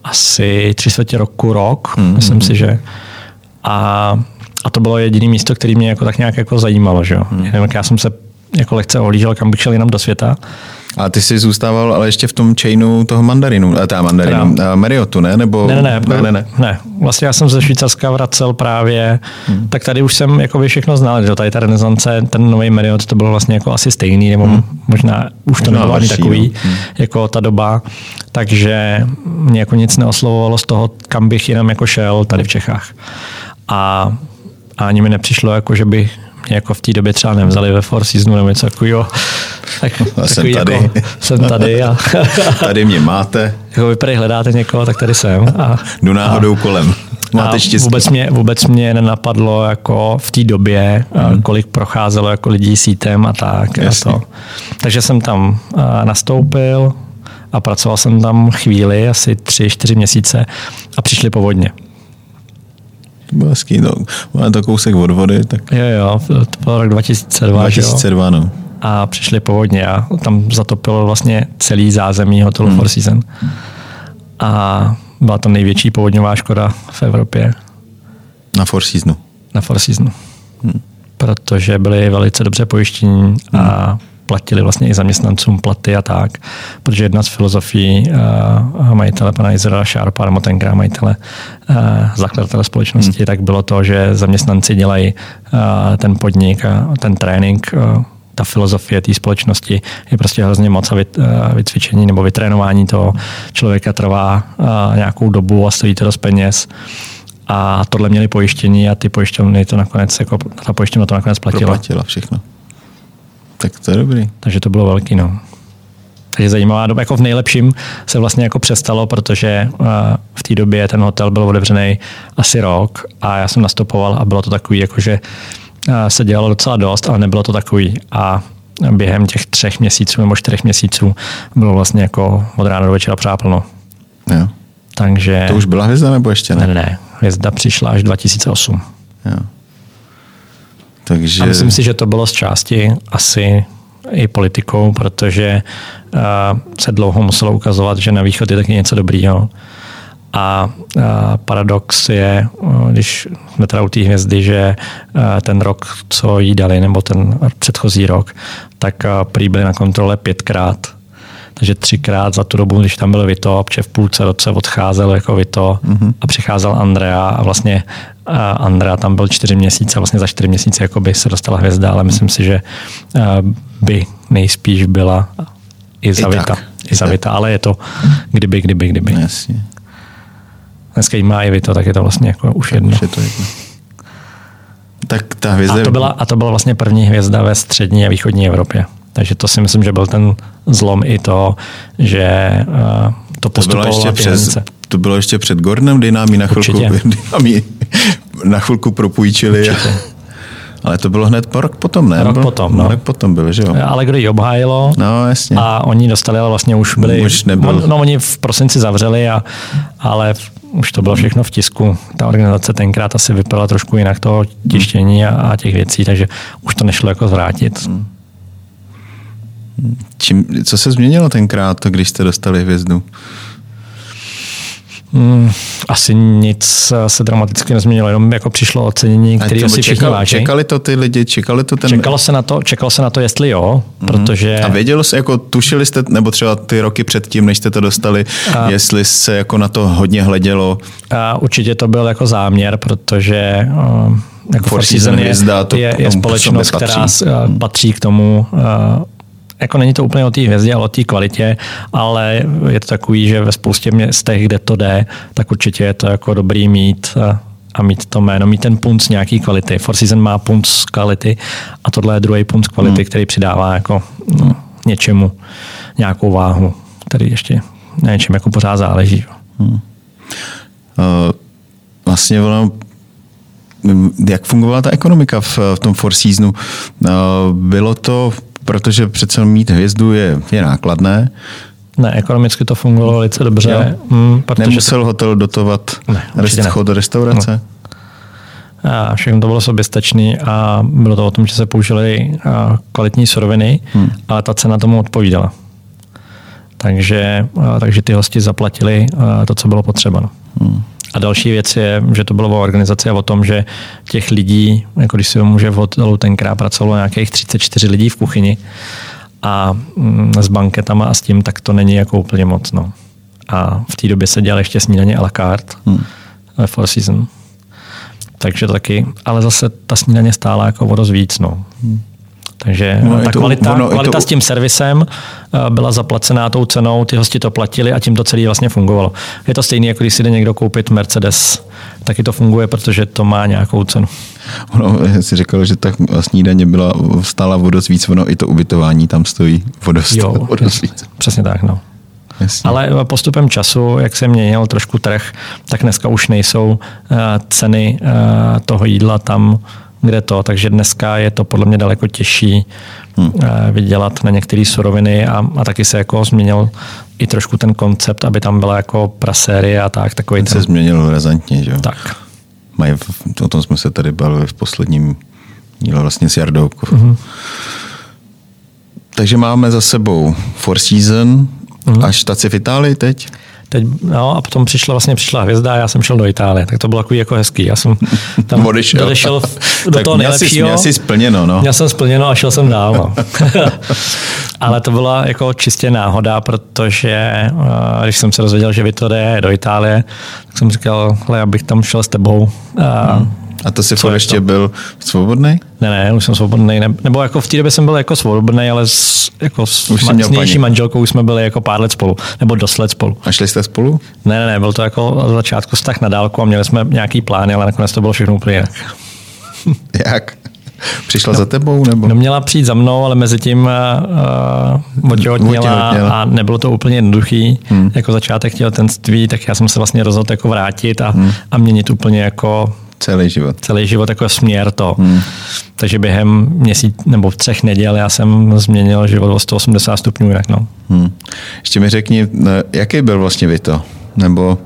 Speaker 2: asi tři čtvrtě roku, rok, hmm. myslím si, že. A, a to bylo jediné místo, které mě jako tak nějak jako zajímalo. Že jo? Hmm. Já jsem se jako lehce ohlížel, kam bych šel jinam do světa.
Speaker 1: A ty jsi zůstával ale ještě v tom chainu toho mandarinu, a teda mandarinu, a Mariotu, ne? Nebo,
Speaker 2: Ne, ne, ne,
Speaker 1: ne, ne, ne.
Speaker 2: ne. Vlastně já jsem ze Švýcarska vracel právě, hmm. tak tady už jsem jako všechno znal, že tady ta renesance, ten nový Marriott, to bylo vlastně jako asi stejný, nebo hmm. možná už to nebylo ani takový,
Speaker 1: no.
Speaker 2: jako ta doba, takže mě jako nic neoslovovalo z toho, kam bych jinam jako šel tady v Čechách. A, a ani mi nepřišlo, jako že by mě jako v té době třeba nevzali ve Four Seasonu nebo něco takového. Tak,
Speaker 1: A jsem
Speaker 2: takový
Speaker 1: tady.
Speaker 2: Jako, jsem tady a
Speaker 1: Tady mě máte,
Speaker 2: jako vy prý hledáte někoho, tak tady jsem. A,
Speaker 1: jdu náhodou kolem. Máte
Speaker 2: a
Speaker 1: štěstí.
Speaker 2: Vůbec mě, vůbec mě nenapadlo jako v té době, hmm. kolik procházelo jako lidí sítem a tak. A to. Takže jsem tam a, nastoupil a pracoval jsem tam chvíli, asi tři, čtyři měsíce a přišli povodně.
Speaker 1: To bylo hezký, no. Máme to kousek od vody, tak
Speaker 2: Jo, jo, to byl rok 2002, že jo?
Speaker 1: 2002, no.
Speaker 2: a přišli povodně a tam zatopilo vlastně celý zázemí hotelu hmm. Four Seasons. A byla to největší povodňová škoda v Evropě
Speaker 1: Na Four Seasonu.
Speaker 2: na Four Seasonu. Hmm. Protože byli velice dobře pojištění a platili vlastně i zaměstnancům platy a tak, protože jedna z filozofií uh, majitele pana Izraela Sharpa, nebo tenkrát majitele, uh, zakladatele společnosti, hmm. tak bylo to, že zaměstnanci dělají uh, ten podnik a ten trénink uh, ta filozofie té společnosti je prostě hrozně moc a vy- vycvičení nebo vytrénování toho člověka trvá nějakou dobu a stojí to dost peněz. A tohle měli pojištění a ty pojišťovny to nakonec, jako ta pojišťovna to nakonec platila.
Speaker 1: Proplatila všechno. Tak to je dobrý.
Speaker 2: Takže to bylo velký, no. Takže zajímavá doba. Jako v nejlepším se vlastně jako přestalo, protože eh, v té době ten hotel byl otevřený asi rok a já jsem nastupoval a bylo to takový, jako že eh, se dělalo docela dost, ale nebylo to takový. A během těch třech měsíců nebo čtyřech měsíců bylo vlastně jako od rána do večera přáplno.
Speaker 1: Jo.
Speaker 2: Takže...
Speaker 1: To už byla hvězda nebo ještě
Speaker 2: Ne,
Speaker 1: ne?
Speaker 2: ne, ne. Hvězda přišla až 2008.
Speaker 1: Jo. Takže
Speaker 2: A myslím si, že to bylo z části asi i politikou, protože uh, se dlouho muselo ukazovat, že na východ je taky něco dobrýho. A uh, paradox je, uh, když jsme teda u té hvězdy, že uh, ten rok, co jí dali, nebo ten předchozí rok, tak uh, prý byli na kontrole pětkrát. Takže třikrát za tu dobu, když tam byl Vito, protože v půlce roce odcházel jako Vito mm-hmm. a přicházel Andrea a vlastně uh, Andrea tam byl čtyři měsíce, vlastně za čtyři měsíce jako by se dostala hvězda, ale myslím si, že uh, by nejspíš byla i za
Speaker 1: I
Speaker 2: Vita. I za Vita, ale je to kdyby, kdyby, kdyby.
Speaker 1: jasně.
Speaker 2: Dneska jí má i Vito, tak je to vlastně jako už jedno.
Speaker 1: Už je to jedno. Tak ta hvězda...
Speaker 2: A to, byla, a to byla vlastně první hvězda ve střední a východní Evropě. Takže to si myslím, že byl ten zlom i to, že uh, to
Speaker 1: to bylo
Speaker 2: postupovalo
Speaker 1: ještě přes, to bylo ještě před Gordonem, kdy nám ji na chvilku, nám ji na chvilku propůjčili.
Speaker 2: Určitě.
Speaker 1: Ale to bylo hned po rok potom, ne?
Speaker 2: Rok
Speaker 1: Bylo-
Speaker 2: potom, no.
Speaker 1: Rok potom byl, že jo?
Speaker 2: Ale kdo ji obhájilo,
Speaker 1: No, jasně.
Speaker 2: a oni dostali, ale vlastně už byli,
Speaker 1: Už nebyl.
Speaker 2: no, no oni v prosinci zavřeli, a, ale už to bylo všechno v tisku. Ta organizace tenkrát asi vypadala trošku jinak toho tištění a, a těch věcí, takže už to nešlo jako zvrátit.
Speaker 1: Hmm. Čím, co se změnilo tenkrát, když jste dostali hvězdu?
Speaker 2: Hmm, asi nic se dramaticky nezměnilo, jenom jako přišlo ocenění, který si všichni váží.
Speaker 1: Čekali to ty lidi, čekali to ten...
Speaker 2: Čekalo se na to, čekalo se na to jestli jo, mm-hmm. protože...
Speaker 1: A vědělo se, jako tušili jste, nebo třeba ty roky předtím, než jste to dostali, a... jestli se jako na to hodně hledělo?
Speaker 2: A určitě to byl jako záměr, protože uh, jako
Speaker 1: Four Season je,
Speaker 2: to je, je společnost, která patří k tomu uh, jako není to úplně o té hvězdě, ale o té kvalitě, ale je to takový, že ve spoustě městech, kde to jde, tak určitě je to jako dobrý mít a mít to jméno, mít ten punc nějaký kvality. Four Season má punc kvality a tohle je druhý punc kvality, hmm. který přidává jako no, něčemu nějakou váhu, který ještě na něčem jako pořád záleží. Hmm. Uh,
Speaker 1: vlastně ono jak fungovala ta ekonomika v, v tom Four Seasonu? Uh, bylo to protože přece mít hvězdu je, je nákladné.
Speaker 2: Ne, ekonomicky to fungovalo velice dobře.
Speaker 1: Mm, Nemusel to... hotel dotovat ne, rest, chod do restaurace?
Speaker 2: No. A všechno to bylo soběstačný a bylo to o tom, že se použily kvalitní suroviny, hmm. ale ta cena tomu odpovídala. Takže, takže ty hosti zaplatili to, co bylo potřeba. No. Hmm. A další věc je, že to bylo o organizaci a o tom, že těch lidí, jako když si může v hotelu tenkrát pracovalo nějakých 34 lidí v kuchyni a mm, s banketama a s tím, tak to není jako úplně moc. No. A v té době se dělal ještě snídaně à la carte hmm. ve Four Season. Takže taky, ale zase ta snídaně stála jako o dost víc. No. Hmm. Takže no, ta to, kvalita, ono, kvalita to... s tím servisem eh, byla zaplacená tou cenou, ty hosti to platili a tím to celé vlastně fungovalo. Je to stejné, jako když si jde někdo koupit Mercedes, taky to funguje, protože to má nějakou cenu.
Speaker 1: Ono, si říkal, že ta snídaně byla stála o dost víc, ono i to ubytování tam stojí o dost, jo, o dost víc.
Speaker 2: Přesně tak, no. Jasně. Ale postupem času, jak se měnil trošku trh, tak dneska už nejsou uh, ceny uh, toho jídla tam kde to, takže dneska je to podle mě daleko těžší hmm. vydělat na některé suroviny a, a taky se jako změnil i trošku ten koncept, aby tam byla jako prasérie a tak. Takový
Speaker 1: ten... se změnil razantně, že jo?
Speaker 2: Tak.
Speaker 1: Mají, o tom jsme se tady bavili v posledním díle vlastně s Jardou. Mm-hmm. Takže máme za sebou Four Season, mm-hmm. až štaci v Itálii teď?
Speaker 2: Teď, no, a potom přišla vlastně přišla hvězda a já jsem šel do Itálie, tak to bylo takový jako hezký. Já jsem tam odešel, odešel do tak toho nejlepšího.
Speaker 1: Měl jsi splněno, no.
Speaker 2: Měl jsem splněno a šel jsem dál, no. Ale to byla jako čistě náhoda, protože eh, když jsem se dozvěděl, že vy to jde do Itálie, tak jsem říkal, já bych tam šel s tebou. A hmm
Speaker 1: a to si furt ještě to? byl svobodný?
Speaker 2: Ne, ne, už jsem svobodný. Ne, nebo jako v té době jsem byl jako svobodný, ale s, jako s, už man, s nejší manželkou jsme byli jako pár let spolu, nebo dost let spolu.
Speaker 1: A šli jste spolu?
Speaker 2: Ne, ne, ne, byl to jako z začátku vztah na dálku a měli jsme nějaký plány, ale nakonec to bylo všechno úplně jinak.
Speaker 1: Jak? Přišla no, za tebou? Nebo?
Speaker 2: No měla přijít za mnou, ale mezi tím uh, otěhotněla a nebylo to úplně jednoduchý. Hmm. Jako začátek těhotenství, tak já jsem se vlastně rozhodl jako vrátit a, hmm. a měnit úplně jako
Speaker 1: Celý život.
Speaker 2: Celý život jako směr to. Hmm. Takže během měsíc nebo třech neděl já jsem změnil život o 180 stupňů. Jak no.
Speaker 1: Hmm. Ještě mi řekni, jaký byl vlastně Vito? Nebo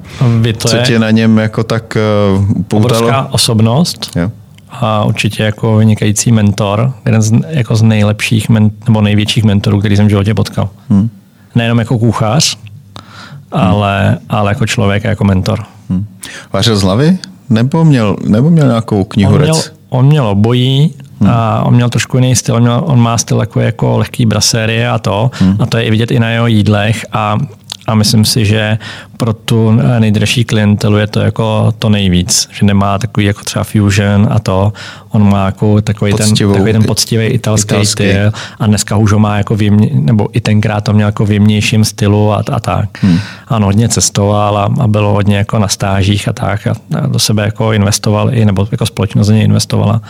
Speaker 1: Vito co tě na něm jako tak uh, poutalo?
Speaker 2: Obrovská osobnost. Jo. A určitě jako vynikající mentor, jeden z, jako z nejlepších men, nebo největších mentorů, který jsem v životě potkal. Hmm. Nejenom jako kuchař, hmm. ale, ale jako člověk a jako mentor. Hmm.
Speaker 1: Vařil z hlavy? Nebo měl, nebo měl nějakou knihu?
Speaker 2: On měl, on měl obojí, Hmm. A on měl trošku jiný styl, on, měl, on má styl jako, jako lehký brasérie a to. Hmm. A to je i vidět i na jeho jídlech. A a myslím si, že pro tu nejdražší klientelu je to jako to nejvíc, že nemá takový jako třeba fusion a to. On má jako takový, ten, takový ten poctivý italský, italský, styl a dneska už ho má jako věmě, nebo i tenkrát to měl jako v jemnějším stylu a, a tak. Hmm. Ano, hodně cestoval a, a bylo hodně jako na stážích a tak a do sebe jako investoval i, nebo jako společnost něj investovala.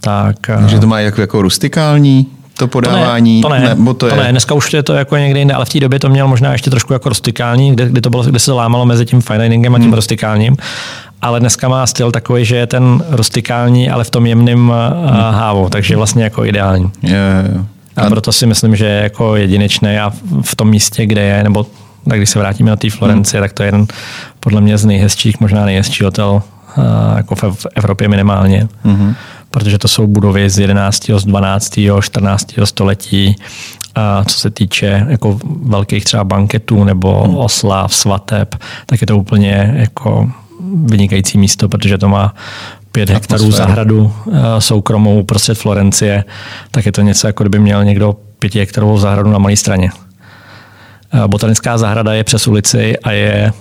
Speaker 2: Tak,
Speaker 1: Takže to má jako, jako rustikální to podávání?
Speaker 2: To ne, to ne, nebo to, to je... ne. dneska už je to jako někde jinde, ale v té době to měl možná ještě trošku jako rustikální, kde, kde, to bylo, kde se lámalo mezi tím fine diningem a tím hmm. rustikálním. Ale dneska má styl takový, že je ten rustikální, ale v tom jemném hmm. hávu, takže vlastně jako ideální.
Speaker 1: Je, je.
Speaker 2: A proto si myslím, že je jako jedinečný a v tom místě, kde je, nebo tak když se vrátíme na té Florenci, hmm. tak to je jeden podle mě z nejhezčích, možná nejhezčí hotel jako v Evropě minimálně. Hmm protože to jsou budovy z 11., z 12., 14. století, a co se týče jako velkých třeba banketů nebo hmm. oslav, svateb, tak je to úplně jako vynikající místo, protože to má pět hektarů zahradu eh, soukromou uprostřed Florencie, tak je to něco, jako kdyby měl někdo pěti hektarovou zahradu na malé straně. Eh, botanická zahrada je přes ulici a je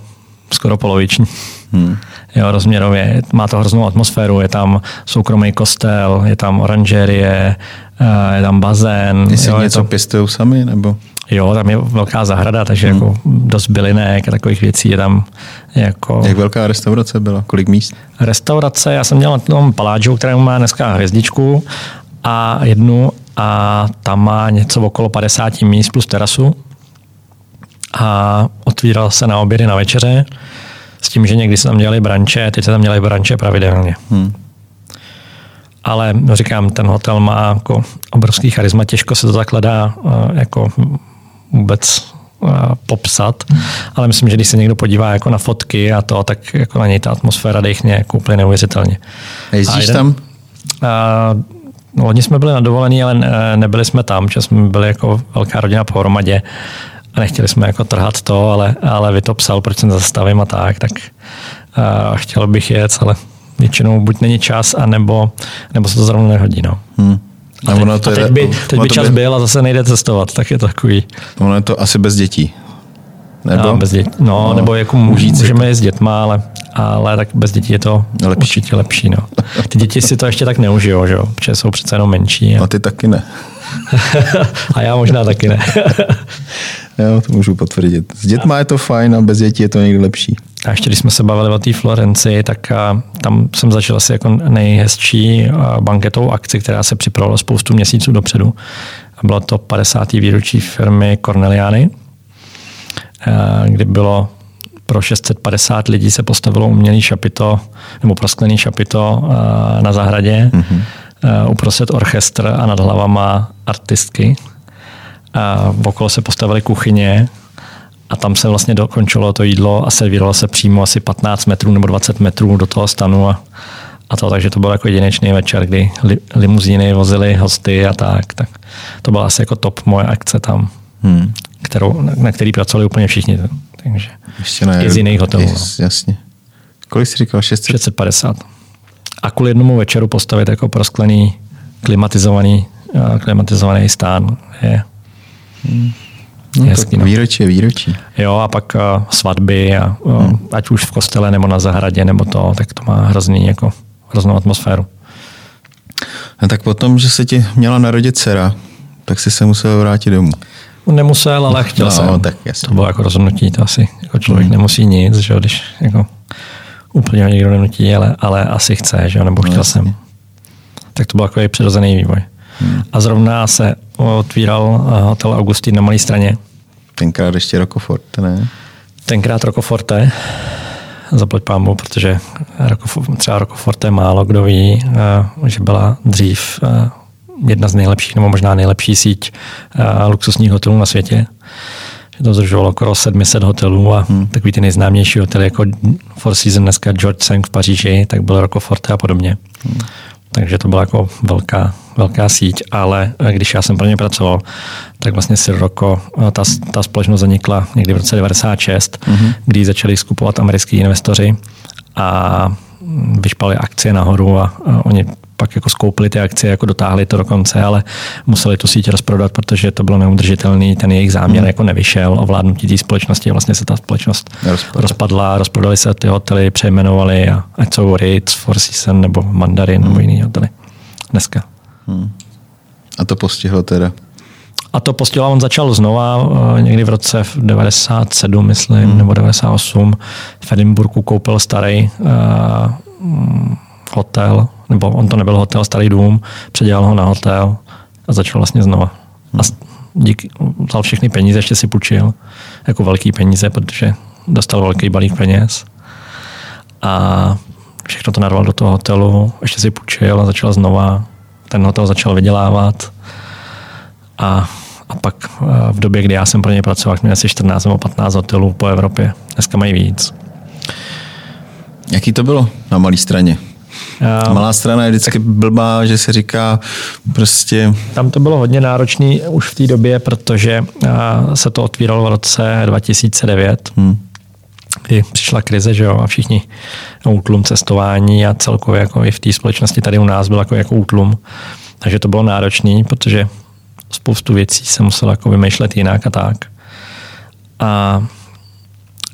Speaker 2: skoro poloviční. Hmm. Jo, rozměrově. Má to hroznou atmosféru, je tam soukromý kostel, je tam oranžerie, eh, je tam bazén.
Speaker 1: Jestli
Speaker 2: jo,
Speaker 1: něco to... pěstují sami, nebo?
Speaker 2: Jo, tam je velká zahrada, takže hmm. jako dost bylinek a takových věcí je tam. Jako...
Speaker 1: Jak velká restaurace byla? Kolik míst?
Speaker 2: Restaurace, já jsem měl na tom Paláču, který má dneska hvězdičku a jednu a tam má něco okolo 50 míst plus terasu a otvíral se na obědy na večeře s tím, že někdy se tam dělali branče, teď se tam dělají branče pravidelně. Hmm. Ale no říkám, ten hotel má jako obrovský charisma, těžko se to zakladá eh, jako vůbec eh, popsat, ale myslím, že když se někdo podívá jako na fotky a to, tak jako na něj ta atmosféra dechně jako úplně neuvěřitelně.
Speaker 1: Jezdíš jeden, tam?
Speaker 2: A, no, loni jsme byli na dovolení, ale nebyli jsme tam, že jsme byli jako velká rodina pohromadě a nechtěli jsme jako trhat to, ale, ale vy to psal, proč se zastavím a tak, tak a chtěl bych jet, ale většinou buď není čas, anebo, nebo se to zrovna nehodí. No. Hmm. A, teď, ono to a teď by, teď by čas by... byl a zase nejde cestovat, tak je to takový.
Speaker 1: Ono je to asi bez dětí.
Speaker 2: Nebo? No, bez dětí. No, no, nebo jako můžeme jít s dětma, ale, ale tak bez dětí je to lepší. určitě lepší. No. Ty děti si to ještě tak neužijou, že jo? protože jsou přece jenom menší.
Speaker 1: A, a ty taky ne.
Speaker 2: a já možná taky ne.
Speaker 1: jo, to můžu potvrdit. S dětma je to fajn a bez dětí je to někdy lepší.
Speaker 2: A ještě když jsme se bavili o té Florenci, tak tam jsem začal asi jako nejhezčí banketovou akci, která se připravovala spoustu měsíců dopředu. A bylo to 50. výročí firmy Corneliany, kdy bylo pro 650 lidí se postavilo umělý šapito, nebo prosklený šapito na zahradě, mm-hmm. uprostřed orchestr a nad hlavama artistky. A okolo se postavily kuchyně a tam se vlastně dokončilo to jídlo a servíralo se přímo asi 15 metrů nebo 20 metrů do toho stanu a, a to, takže to byl jako jedinečný večer, kdy li, limuzíny vozily hosty a tak, tak to byla asi jako top moje akce tam, hmm. Kterou, na, na který pracovali úplně všichni. Takže Ještě ne, i z jiných hotelů.
Speaker 1: No. Jasně. Kolik jsi říkal? 600?
Speaker 2: 650. A kvůli jednomu večeru postavit jako prosklený, klimatizovaný, klimatizovaný stán je hmm.
Speaker 1: No, Hezky, no. Výročí je výročí.
Speaker 2: Jo, a pak uh, svatby, a, uh, hmm. ať už v kostele nebo na zahradě, nebo to, tak to má hrozný, jako, hroznou atmosféru.
Speaker 1: A tak potom, že se ti měla narodit dcera, tak si se musel vrátit domů.
Speaker 2: Nemusel, ale chtěl no, jsem.
Speaker 1: Tak jasně.
Speaker 2: To bylo jako rozhodnutí, to asi jako člověk hmm. nemusí nic, že když jako úplně ho někdo nenutí, ale, ale asi chce, že nebo no, chtěl jasně. jsem. Tak to byl jako přirozený vývoj. Hmm. A zrovna se otvíral eh, hotel Augustín na Malé straně.
Speaker 1: Tenkrát ještě Rocoforte, ne?
Speaker 2: Tenkrát Rocoforte, zaplať pámu, protože třeba Rocoforte málo kdo ví, eh, že byla dřív eh, jedna z nejlepších, nebo možná nejlepší síť luxusních hotelů na světě. Že to zdržovalo okolo 700 hotelů a hmm. takový ty nejznámější hotely jako Four Seasons dneska George Sank v Paříži, tak byl Rocoforte a podobně. Hmm. Takže to byla jako velká, velká síť, ale eh, když já jsem pro ně pracoval, tak vlastně Sirocco, eh, ta, ta společnost zanikla někdy v roce 96, mm-hmm. kdy začali skupovat americký investoři a vyšpali akcie nahoru a, a oni pak jako skoupili ty akcie, jako dotáhli to do konce, ale museli tu síť rozprodat, protože to bylo neudržitelný, ten jejich záměr hmm. jako nevyšel, ovládnutí té společnosti, vlastně se ta společnost Rozpadla. rozpadla, rozprodali se ty hotely, přejmenovali a ať jsou Ritz, Four Seasons nebo Mandarin hmm. nebo jiný hotely dneska. Hmm.
Speaker 1: A to postihlo teda?
Speaker 2: A to postihlo, on začal znova eh, někdy v roce 97, myslím, hmm. nebo 98. V Edinburgu koupil starý uh, hotel, nebo on to nebyl hotel, starý dům, předělal ho na hotel a začal vlastně znova. A díky, vzal všechny peníze, ještě si půjčil, jako velký peníze, protože dostal velký balík peněz. A všechno to narval do toho hotelu, ještě si půjčil a začal znova. Ten hotel začal vydělávat. A, a pak eh, v době, kdy já jsem pro něj pracoval, měl asi 14 nebo 15 hotelů po Evropě. Dneska mají víc.
Speaker 1: Jaký to bylo na malé straně? Um, Malá strana je vždycky tak, blbá, že se říká prostě...
Speaker 2: Tam to bylo hodně náročné už v té době, protože uh, se to otvíralo v roce 2009. Hmm kdy přišla krize, že jo, a všichni útlum cestování a celkově jako i v té společnosti tady u nás byl jako, jako útlum. Takže to bylo náročné, protože spoustu věcí se muselo jako vymýšlet jinak a tak. A,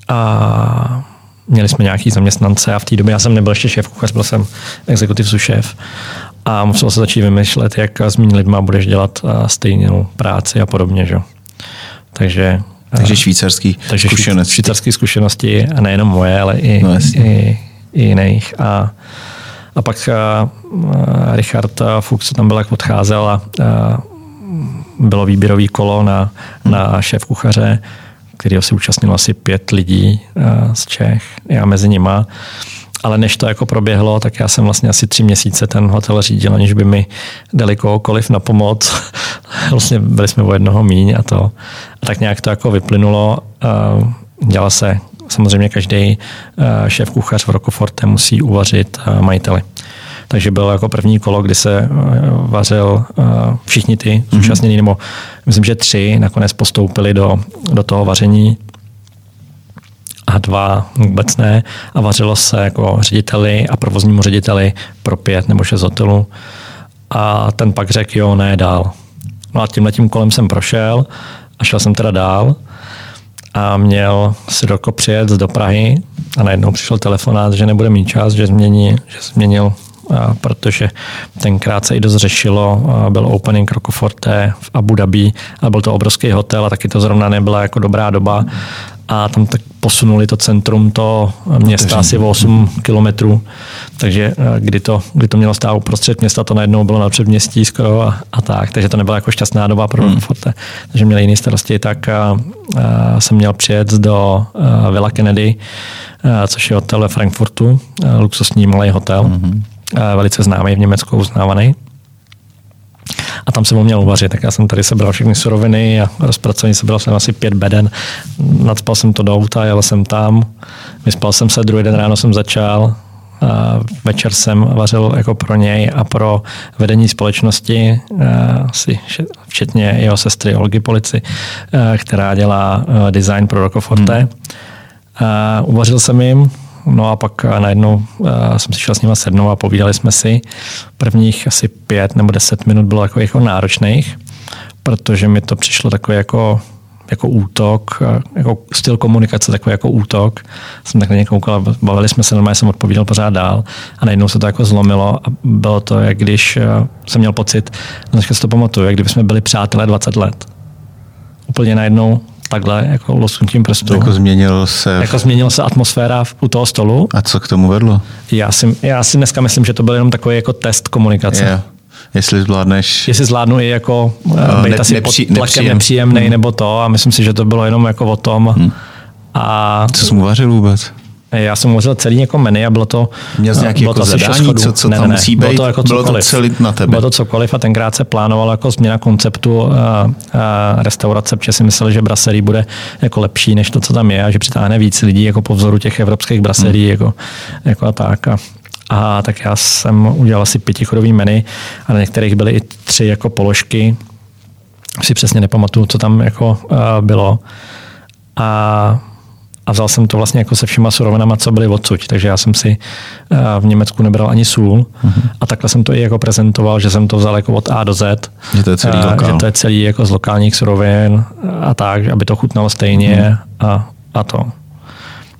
Speaker 2: a měli jsme nějaký zaměstnance a v té době já jsem nebyl ještě šéf kuchař, byl jsem exekutiv šéf a musel se začít vymýšlet, jak s méně lidma budeš dělat stejnou práci a podobně. Že? Takže
Speaker 1: takže švýcarský
Speaker 2: takže zkušenosti. Švýcarské zkušenosti, a nejenom moje, ale i, no, i, i jiných. A, a pak a, a Richard Fuchs tam byl, jak odcházel a, a bylo výběrový kolo na, na šéf kuchaře, který se účastnilo asi pět lidí z Čech, já mezi nima. Ale než to jako proběhlo, tak já jsem vlastně asi tři měsíce ten hotel řídil, aniž by mi dali kohokoliv na pomoc. vlastně byli jsme o jednoho míň a to. A tak nějak to jako vyplynulo. Dělal se samozřejmě každý šéf kuchař v Rokoforte musí uvařit majiteli. Takže bylo jako první kolo, kdy se vařil všichni ty mhm. zúčastnění, mm-hmm. nebo myslím, že tři nakonec postoupili do, do toho vaření a dva vůbec ne. A vařilo se jako řediteli a provoznímu řediteli pro pět nebo šest hotelů. A ten pak řekl, jo, ne, dál. No a tímhle tím kolem jsem prošel a šel jsem teda dál a měl si roko přijet do Prahy a najednou přišel telefonát, že nebude mít čas, že, změní, že změnil protože tenkrát se i dost řešilo, byl opening Rocoforte v Abu Dhabi a byl to obrovský hotel a taky to zrovna nebyla jako dobrá doba. A tam tak posunuli to centrum to města asi o 8 kilometrů, takže eh, kdy to, kdy to mělo stát uprostřed města, to najednou bylo na předměstí skoro a, a tak, takže to nebyla jako šťastná doba pro hmm. Forte, takže měli jiné starosti, tak a, eh, a eh, jsem měl přijet do a, Villa Kennedy, a, což je hotel ve Frankfurtu, a, luxusní malý hotel, hmm. A, velice známý v Německu, uznávaný a tam jsem ho měl uvařit. Tak já jsem tady sebral všechny suroviny a rozpracovaný sebral jsem asi pět beden. Nadspal jsem to do auta, jel jsem tam, vyspal jsem se, druhý den ráno jsem začal, a večer jsem vařil jako pro něj a pro vedení společnosti, asi včetně jeho sestry Olgy Polici, která dělá design pro Rocoforte. Hmm. Uvařil jsem jim, No a pak eh, najednou uh, jsem si šel s nimi sednout a povídali jsme si. Prvních asi pět nebo deset minut bylo jako, jako náročných, protože mi to přišlo takové jako jako útok, eh, jako styl komunikace, takový jako útok. Jsem tak na něj koukal, bavili jsme se, normálně jsem odpovídal pořád dál a najednou se to jako zlomilo a bylo to, jak když jsem měl pocit, no si to pamatuju, jak kdyby jsme byli přátelé 20 let. Úplně najednou takhle, jako losknutím prstu.
Speaker 1: Jako změnil se...
Speaker 2: Jako změnil se atmosféra u toho stolu.
Speaker 1: A co k tomu vedlo?
Speaker 2: Já si, já si dneska myslím, že to byl jenom takový jako test komunikace. Yeah.
Speaker 1: Jestli zvládneš...
Speaker 2: Jestli zvládnu i jako uh, být ne, asi nepří, pod tlakem nepříjem. nepříjemný hmm. nebo to a myslím si, že to bylo jenom jako o tom. Hmm. A...
Speaker 1: Co jsi mu vařil vůbec?
Speaker 2: Já jsem uvařil celý jako menu a bylo to...
Speaker 1: Měl jsi nějaký bylo jako to zadání, co, co ne, tam ne, musí být? Bylo to, jako bylo to celý na tebe?
Speaker 2: Bylo to cokoliv a tenkrát se plánovalo jako změna konceptu a, a restaurace, protože si mysleli, že braserí bude jako lepší než to, co tam je a že přitáhne víc lidí jako po vzoru těch evropských braserí hmm. jako, jako a tak. A, a tak já jsem udělal asi pětichodový menu a na některých byly i tři jako položky. Si přesně nepamatuju, co tam jako uh, bylo. A a vzal jsem to vlastně jako se všema surovinama, co byly odsud. Takže já jsem si eh, v Německu nebral ani sůl uh-huh. a takhle jsem to i jako prezentoval, že jsem to vzal jako od A do Z.
Speaker 1: Že to je celý
Speaker 2: a, lokál. Že to je celý jako z lokálních surovin a tak, aby to chutnalo stejně uh-huh. a, a to.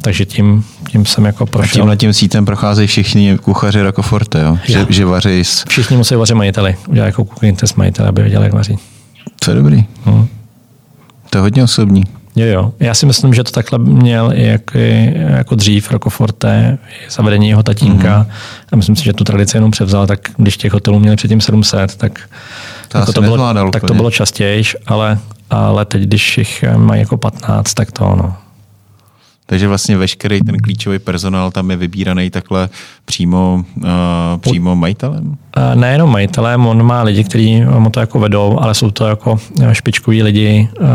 Speaker 2: Takže tím, tím jsem jako prošel.
Speaker 1: A tímhle tím sítem procházejí všichni kuchaři Rocoforte, jo? Že, že vaří s...
Speaker 2: Všichni musí vařit majiteli. Udělat jako cooking test majitele, aby věděli, jak vaří.
Speaker 1: To je dobrý. Hmm. To je hodně osobní.
Speaker 2: Jo, jo. Já si myslím, že to takhle měl i jak, jako dřív Rocoforte, zavedení jeho tatínka. Mm-hmm. A myslím si, že tu tradici jenom převzal, tak když těch hotelů měli předtím 700, tak
Speaker 1: to, jako to, bylo,
Speaker 2: tak to bylo častěji, ale, ale teď, když jich mají jako 15, tak to ono.
Speaker 1: Takže vlastně veškerý ten klíčový personál tam je vybíraný takhle přímo, uh, přímo majitelem? Uh,
Speaker 2: nejenom majitelem, on má lidi, kteří mu to jako vedou, ale jsou to jako špičkoví lidi, uh,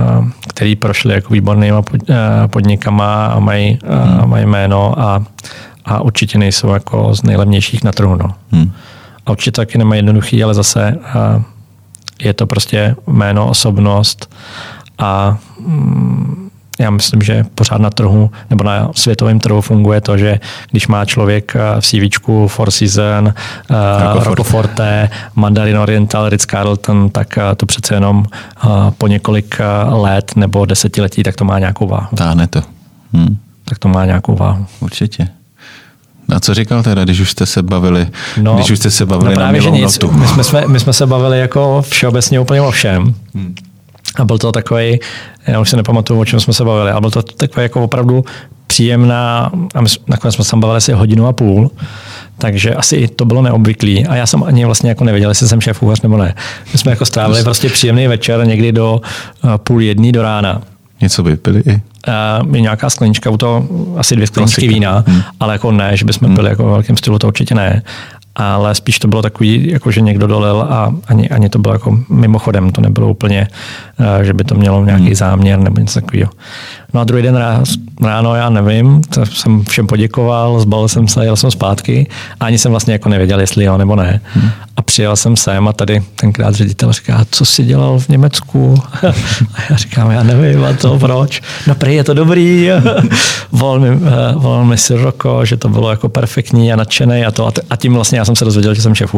Speaker 2: kteří prošli jako výbornýma pod, uh, podnikama a mají, uh, hmm. mají jméno a, a určitě nejsou jako z nejlevnějších na trhu. No. Hmm. A určitě taky nemají jednoduchý, ale zase uh, je to prostě jméno, osobnost a mm, já myslím, že pořád na trhu nebo na světovém trhu funguje to, že když má člověk v CV Four Season, Rocco Forte, Mandarin Oriental, Ritz Carlton, tak to přece jenom po několik let nebo desetiletí, tak to má nějakou váhu.
Speaker 1: Táhne to. Hmm.
Speaker 2: Tak to má nějakou váhu.
Speaker 1: Určitě. A co říkal teda, když už jste se bavili, no, když už jste se bavili no právě,
Speaker 2: na že nic. My jsme, jsme, my jsme se bavili jako všeobecně úplně o všem. Hmm. A byl to takový, já už si nepamatuju, o čem jsme se bavili, ale byl to takový jako opravdu příjemná, a my, nakonec jsme se tam bavili asi hodinu a půl, takže asi to bylo neobvyklý. A já jsem ani vlastně jako nevěděl, jestli jsem šéf kuchař nebo ne. My jsme jako strávili prostě příjemný večer někdy do uh, půl jedný do rána.
Speaker 1: Něco vypili i?
Speaker 2: Uh, nějaká sklenička, u toho asi dvě skleničky vína, hmm. ale jako ne, že bychom hmm. pili jako v velkém stylu, to určitě ne ale spíš to bylo takový, jako že někdo dolil a ani, ani to bylo jako mimochodem, to nebylo úplně, eh, že by to mělo nějaký hmm. záměr nebo něco takového. No a druhý den ráno, já nevím, to jsem všem poděkoval, zbalil jsem se, jel jsem zpátky a ani jsem vlastně jako nevěděl, jestli jo nebo ne. Hmm. A přijel jsem sem a tady tenkrát ředitel říká, co jsi dělal v Německu? a já říkám, já nevím, a to proč? No prý je to dobrý. volal, mi, eh, volal mi si Roko, že to bylo jako perfektní a nadšený a to. A tím vlastně já jsem se dozvěděl, že jsem šéf.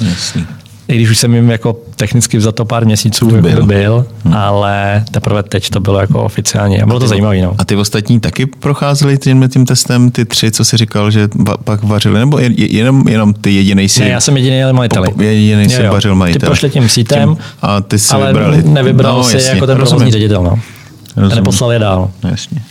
Speaker 2: Jasný i když už jsem jim jako technicky za to pár měsíců byl, jako byl hmm. ale teprve teď to bylo jako oficiálně. A bylo a to zajímavé. No.
Speaker 1: A ty ostatní taky procházeli tím, tím testem, ty tři, co jsi říkal, že pak vařili, nebo jenom, jenom ty jediný si...
Speaker 2: Ne, já jsem jediný majitel.
Speaker 1: Jediný si vařil majitel.
Speaker 2: Ty prošli tím sítem, tím,
Speaker 1: a ty si
Speaker 2: ale
Speaker 1: vybrali.
Speaker 2: nevybral no, si jasně, jako ten provozní ředitel. No. A neposlal je dál.
Speaker 1: Jasně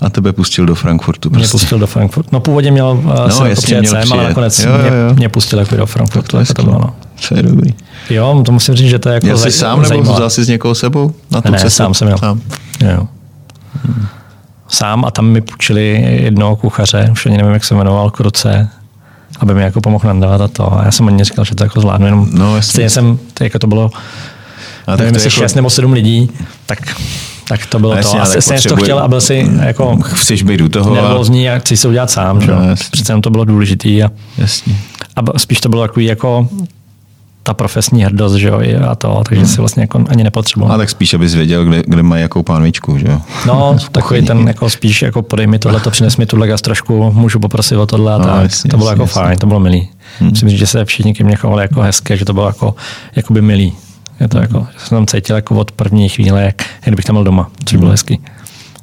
Speaker 1: a tebe pustil do Frankfurtu.
Speaker 2: Prostě. Mě pustil do Frankfurtu. No původně měl uh, no, jsem jako přijet sem, ale nakonec jo, jo, jo. Mě, mě pustil jako do Frankfurtu. Jako to, bylo, no.
Speaker 1: To je dobrý.
Speaker 2: Jo, to musím říct, že to je jako
Speaker 1: Já jsi sám nebo vzal jsi s někoho sebou?
Speaker 2: Na tu ne, cestu? sám jsem měl. Sám. Jo. Hmm. Sám a tam mi půjčili jednoho kuchaře, už ani nevím, jak se jmenoval, Kruce, aby mi jako pomohl nandávat a to. A já jsem ani říkal, že to jako zvládnu, jenom no, stejně jsem, to, jako to bylo, a nevím, jestli jako... 6 nebo 7 lidí, tak tak to bylo no, to. Asi jsi to chtěl a byl si jako
Speaker 1: chceš být u toho
Speaker 2: nervózní a chceš se udělat sám. No, Přece jenom to bylo důležitý. A,
Speaker 1: jasně.
Speaker 2: a spíš to bylo takový jako ta profesní hrdost, že jo, a to, takže hmm. si vlastně jako ani nepotřeboval.
Speaker 1: A tak spíš, abys věděl, kde, kde mají jakou pánvičku, že jo?
Speaker 2: No, takový ten jako spíš jako podej mi tohle, to přines mi tuhle gastrošku, můžu poprosit o tohle a no, tak. Jasně, to bylo jasně, jako jasně. fajn, to bylo milý. Hmm. Myslím, že se všichni ke mně chovali jako hezké, že to bylo jako, jakoby milý. Je to jako, jsem tam cítil jako od první chvíle, jak, kdybych tam byl doma, což bylo hezký.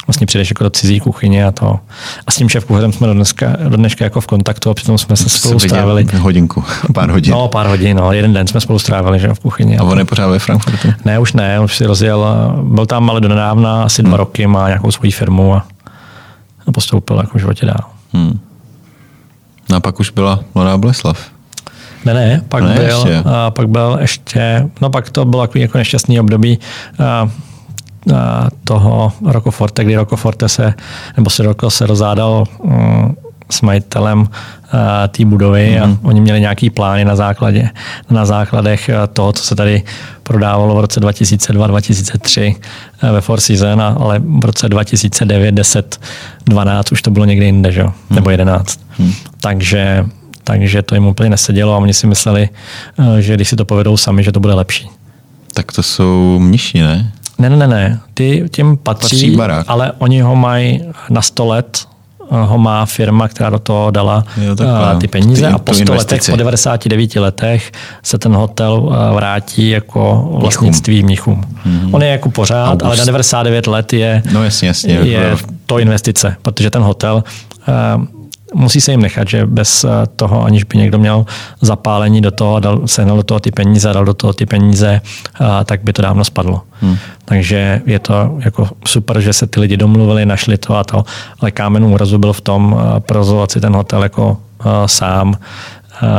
Speaker 2: Vlastně přijdeš jako do cizí kuchyně a to. A s tím šéf kuchařem jsme do dneska, do dneška jako v kontaktu a přitom jsme se spolu strávili.
Speaker 1: Hodinku, pár hodin.
Speaker 2: No, pár hodin, no. Jeden den jsme spolu strávili, že v kuchyni.
Speaker 1: A on je pořád ve Frankfurtu?
Speaker 2: Ne, už ne, už si rozjel. Byl tam ale do nedávna, asi hmm. dva roky, má nějakou svoji firmu a, a postoupil jako v životě dál. Hmm.
Speaker 1: No a pak už byla Mladá Boleslav.
Speaker 2: Ne, ne, pak, ne, byl, ještě. A pak byl ještě, no pak to bylo jako nešťastný období a toho Rocoforte, kdy Rocoforte se, nebo se Roko se rozádal um, s majitelem té budovy mm-hmm. a mhm. oni měli nějaký plány na základě, na základech toho, co se tady prodávalo v roce 2002-2003 ve Four Season, ale v roce 2009, 10, 12 už to bylo někde jinde, že? Mm. nebo 11. Mm. Takže takže to jim úplně nesedělo a oni si mysleli, eh, že když si to povedou sami, že to bude lepší.
Speaker 1: Tak to jsou mniši, ne?
Speaker 2: Ne, ne, ne, ty těm patří, patří ale oni ho mají na 100 let, eh, ho má firma, která do toho dala jo, takhle, ty peníze ty, a po 100 letech, po 99 letech se ten hotel vrátí jako vlastnictví Mnichům. Mm-hmm. On je jako pořád, August. ale na 99 let je,
Speaker 1: no jasně, jasně.
Speaker 2: je to investice, protože ten hotel musí se jim nechat, že bez eh, toho, aniž by někdo měl zapálení do toho, dal, sehnal do toho ty peníze, dal do toho ty peníze, a, tak by to dávno spadlo. Hmm. Takže je to jako super, že se ty lidi domluvili, našli to a to, ale kámen úrazu byl v tom eh, provozovat si ten hotel jako a, eh, sám,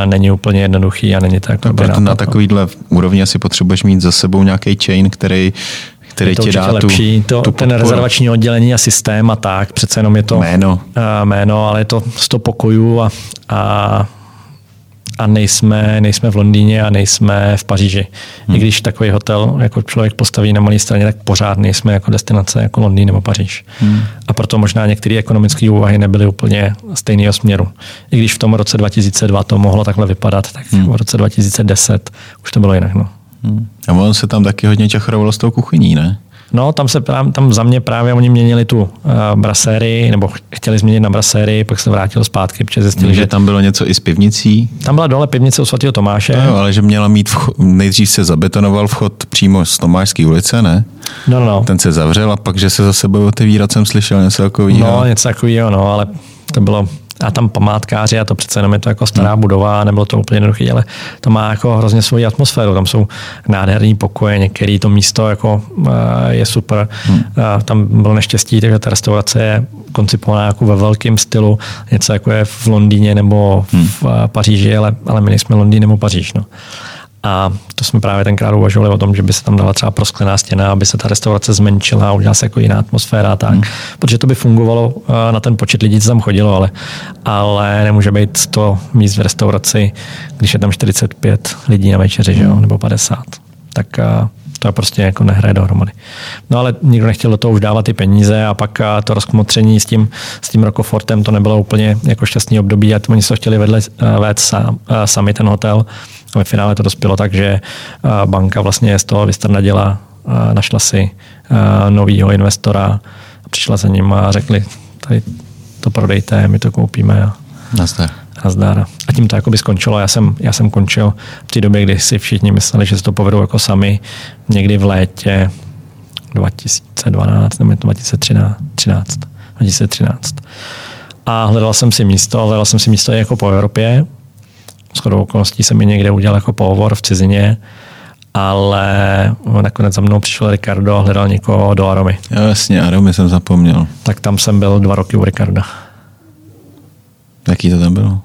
Speaker 2: není úplně jednoduchý a není jako
Speaker 1: no, na takovýhle úrovni asi potřebuješ mít za sebou nějaký chain, který který je to ti dá
Speaker 2: lepší. To, tu ten podporu. rezervační oddělení a systém a tak, přece jenom je to
Speaker 1: jméno,
Speaker 2: uh, jméno ale je to 100 pokojů a, a, a nejsme, nejsme v Londýně a nejsme v Paříži. Hmm. I když takový hotel jako člověk postaví na malé straně, tak pořád nejsme jako destinace jako Londýn nebo Paříž. Hmm. A proto možná některé ekonomické úvahy nebyly úplně stejného směru. I když v tom roce 2002 to mohlo takhle vypadat, tak hmm. v roce 2010 už to bylo jinak. No.
Speaker 1: Hmm. A on se tam taky hodně čachrovalo s tou kuchyní, ne?
Speaker 2: No, tam se právě, tam za mě právě oni měnili tu uh, brasérii, nebo chtěli změnit na brasérii, pak se vrátil zpátky, protože zjistili,
Speaker 1: že, že tam bylo něco i s pivnicí.
Speaker 2: Tam byla dole pivnice u svatého Tomáše.
Speaker 1: No, ale že měla mít, vchod, nejdřív se zabetonoval vchod přímo z Tomášské ulice, ne?
Speaker 2: No, no, no.
Speaker 1: Ten se zavřel a pak, že se zase bude otevírat, jsem slyšel něco takového.
Speaker 2: No, něco takového, no, ale to bylo a tam památkáři a to přece jenom je to jako stará budova, nebylo to úplně jednoduché, ale to má jako hrozně svoji atmosféru. Tam jsou nádherný pokoje, některé to místo jako eh, je super. Hmm. Tam bylo neštěstí, takže ta restaurace je koncipovaná jako ve velkém stylu, něco jako je v Londýně nebo v hmm. Paříži, ale, ale my nejsme Londýn nebo Paříž. No. A to jsme právě tenkrát uvažovali o tom, že by se tam dala třeba prosklená stěna, aby se ta restaurace zmenšila a udělala se jako jiná atmosféra. Tak. Hmm. Protože to by fungovalo eh, na ten počet lidí, co tam chodilo, ale, ale nemůže být 100 míst v restauraci, když je tam 45 lidí na večeři, hmm. že jo, nebo 50. Tak eh, to prostě jako nehraje dohromady. No ale nikdo nechtěl do toho už dávat ty peníze a pak eh, to rozkmotření s tím, s tím Rokofortem to nebylo úplně jako šťastný období a oni se to chtěli vedle vést sami ten hotel a ve finále to dospělo tak, že banka vlastně z toho vystrnadila, našla si novýho investora, přišla za ním a řekli, tady to prodejte, my to koupíme. A
Speaker 1: Nazdar.
Speaker 2: Nazdar. A tím to jakoby skončilo. Já jsem, já jsem končil v té době, kdy si všichni mysleli, že se to povedou jako sami, někdy v létě 2012 nebo 2013. 13, 2013. A hledal jsem si místo, hledal jsem si místo jako po Evropě, shodou okolností jsem mi někde udělal jako pohovor v cizině, ale nakonec za mnou přišel Ricardo a hledal někoho do Aromy.
Speaker 1: Já jasně, Aromy jsem zapomněl.
Speaker 2: Tak tam jsem byl dva roky u Ricarda.
Speaker 1: Jaký to tam bylo?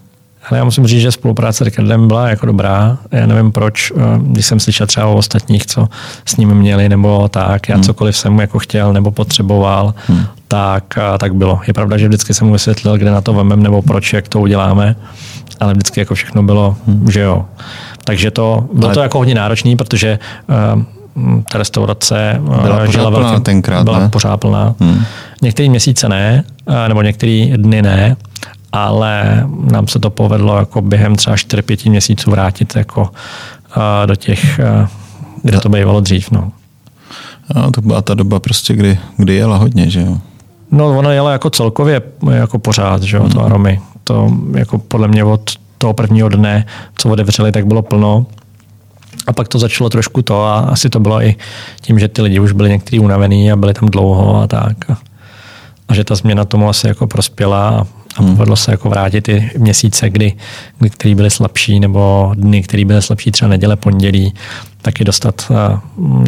Speaker 2: Ale já musím říct, že spolupráce s Ricardem byla jako dobrá. Já nevím proč, eh, když jsem slyšel třeba o ostatních, co s ním měli, nebo tak, já hmm. cokoliv jsem mu jako chtěl nebo potřeboval, hmm. tak, eh, tak bylo. Je pravda, že vždycky jsem mu vysvětlil, kde na to vemem, nebo proč, jak to uděláme ale vždycky jako všechno bylo, že jo. Takže to bylo ale... to jako hodně náročný, protože uh, ta restaurace
Speaker 1: eh, byla uh, žila velkým, tenkrát,
Speaker 2: byla ne? pořád plná. Hmm. Některý měsíce ne, uh, nebo některý dny ne, ale nám se to povedlo jako během třeba 4-5 měsíců vrátit jako uh, do těch, uh, kde to bývalo dřív. No.
Speaker 1: A to byla ta doba prostě, kdy, kdy jela hodně, že jo?
Speaker 2: No, ono jela jako celkově jako pořád, že jo, hmm. to aromy to jako podle mě od toho prvního dne, co otevřeli, tak bylo plno. A pak to začalo trošku to a asi to bylo i tím, že ty lidi už byli někteří unavený a byli tam dlouho a tak. A že ta změna tomu asi jako prospěla a, a hmm. povedlo se jako vrátit ty měsíce, kdy, kdy který byly slabší, nebo dny, které byly slabší, třeba neděle, pondělí, taky dostat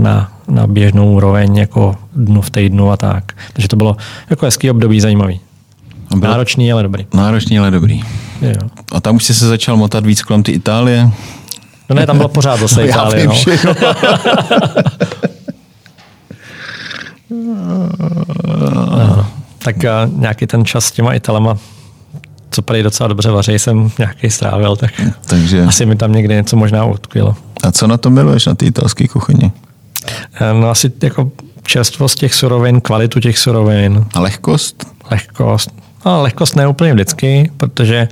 Speaker 2: na, na běžnou úroveň jako dnu v týdnu a tak. Takže to bylo jako hezký období, zajímavý. Bylo náročný, ale dobrý.
Speaker 1: Náročný, ale dobrý.
Speaker 2: Jo.
Speaker 1: A tam už jsi se začal motat víc kolem ty Itálie?
Speaker 2: No ne, tam bylo pořád zase no, Itálie. Já vím, no. no. Tak a nějaký ten čas s těma Italama, co prý docela dobře vaří, jsem nějaký strávil, tak Takže... asi mi tam někdy něco možná utkvělo.
Speaker 1: A co na to miluješ, na té italské kuchyni?
Speaker 2: No asi jako čerstvost těch surovin, kvalitu těch surovin.
Speaker 1: A lehkost?
Speaker 2: Lehkost. No, lehkost ne úplně vždycky, protože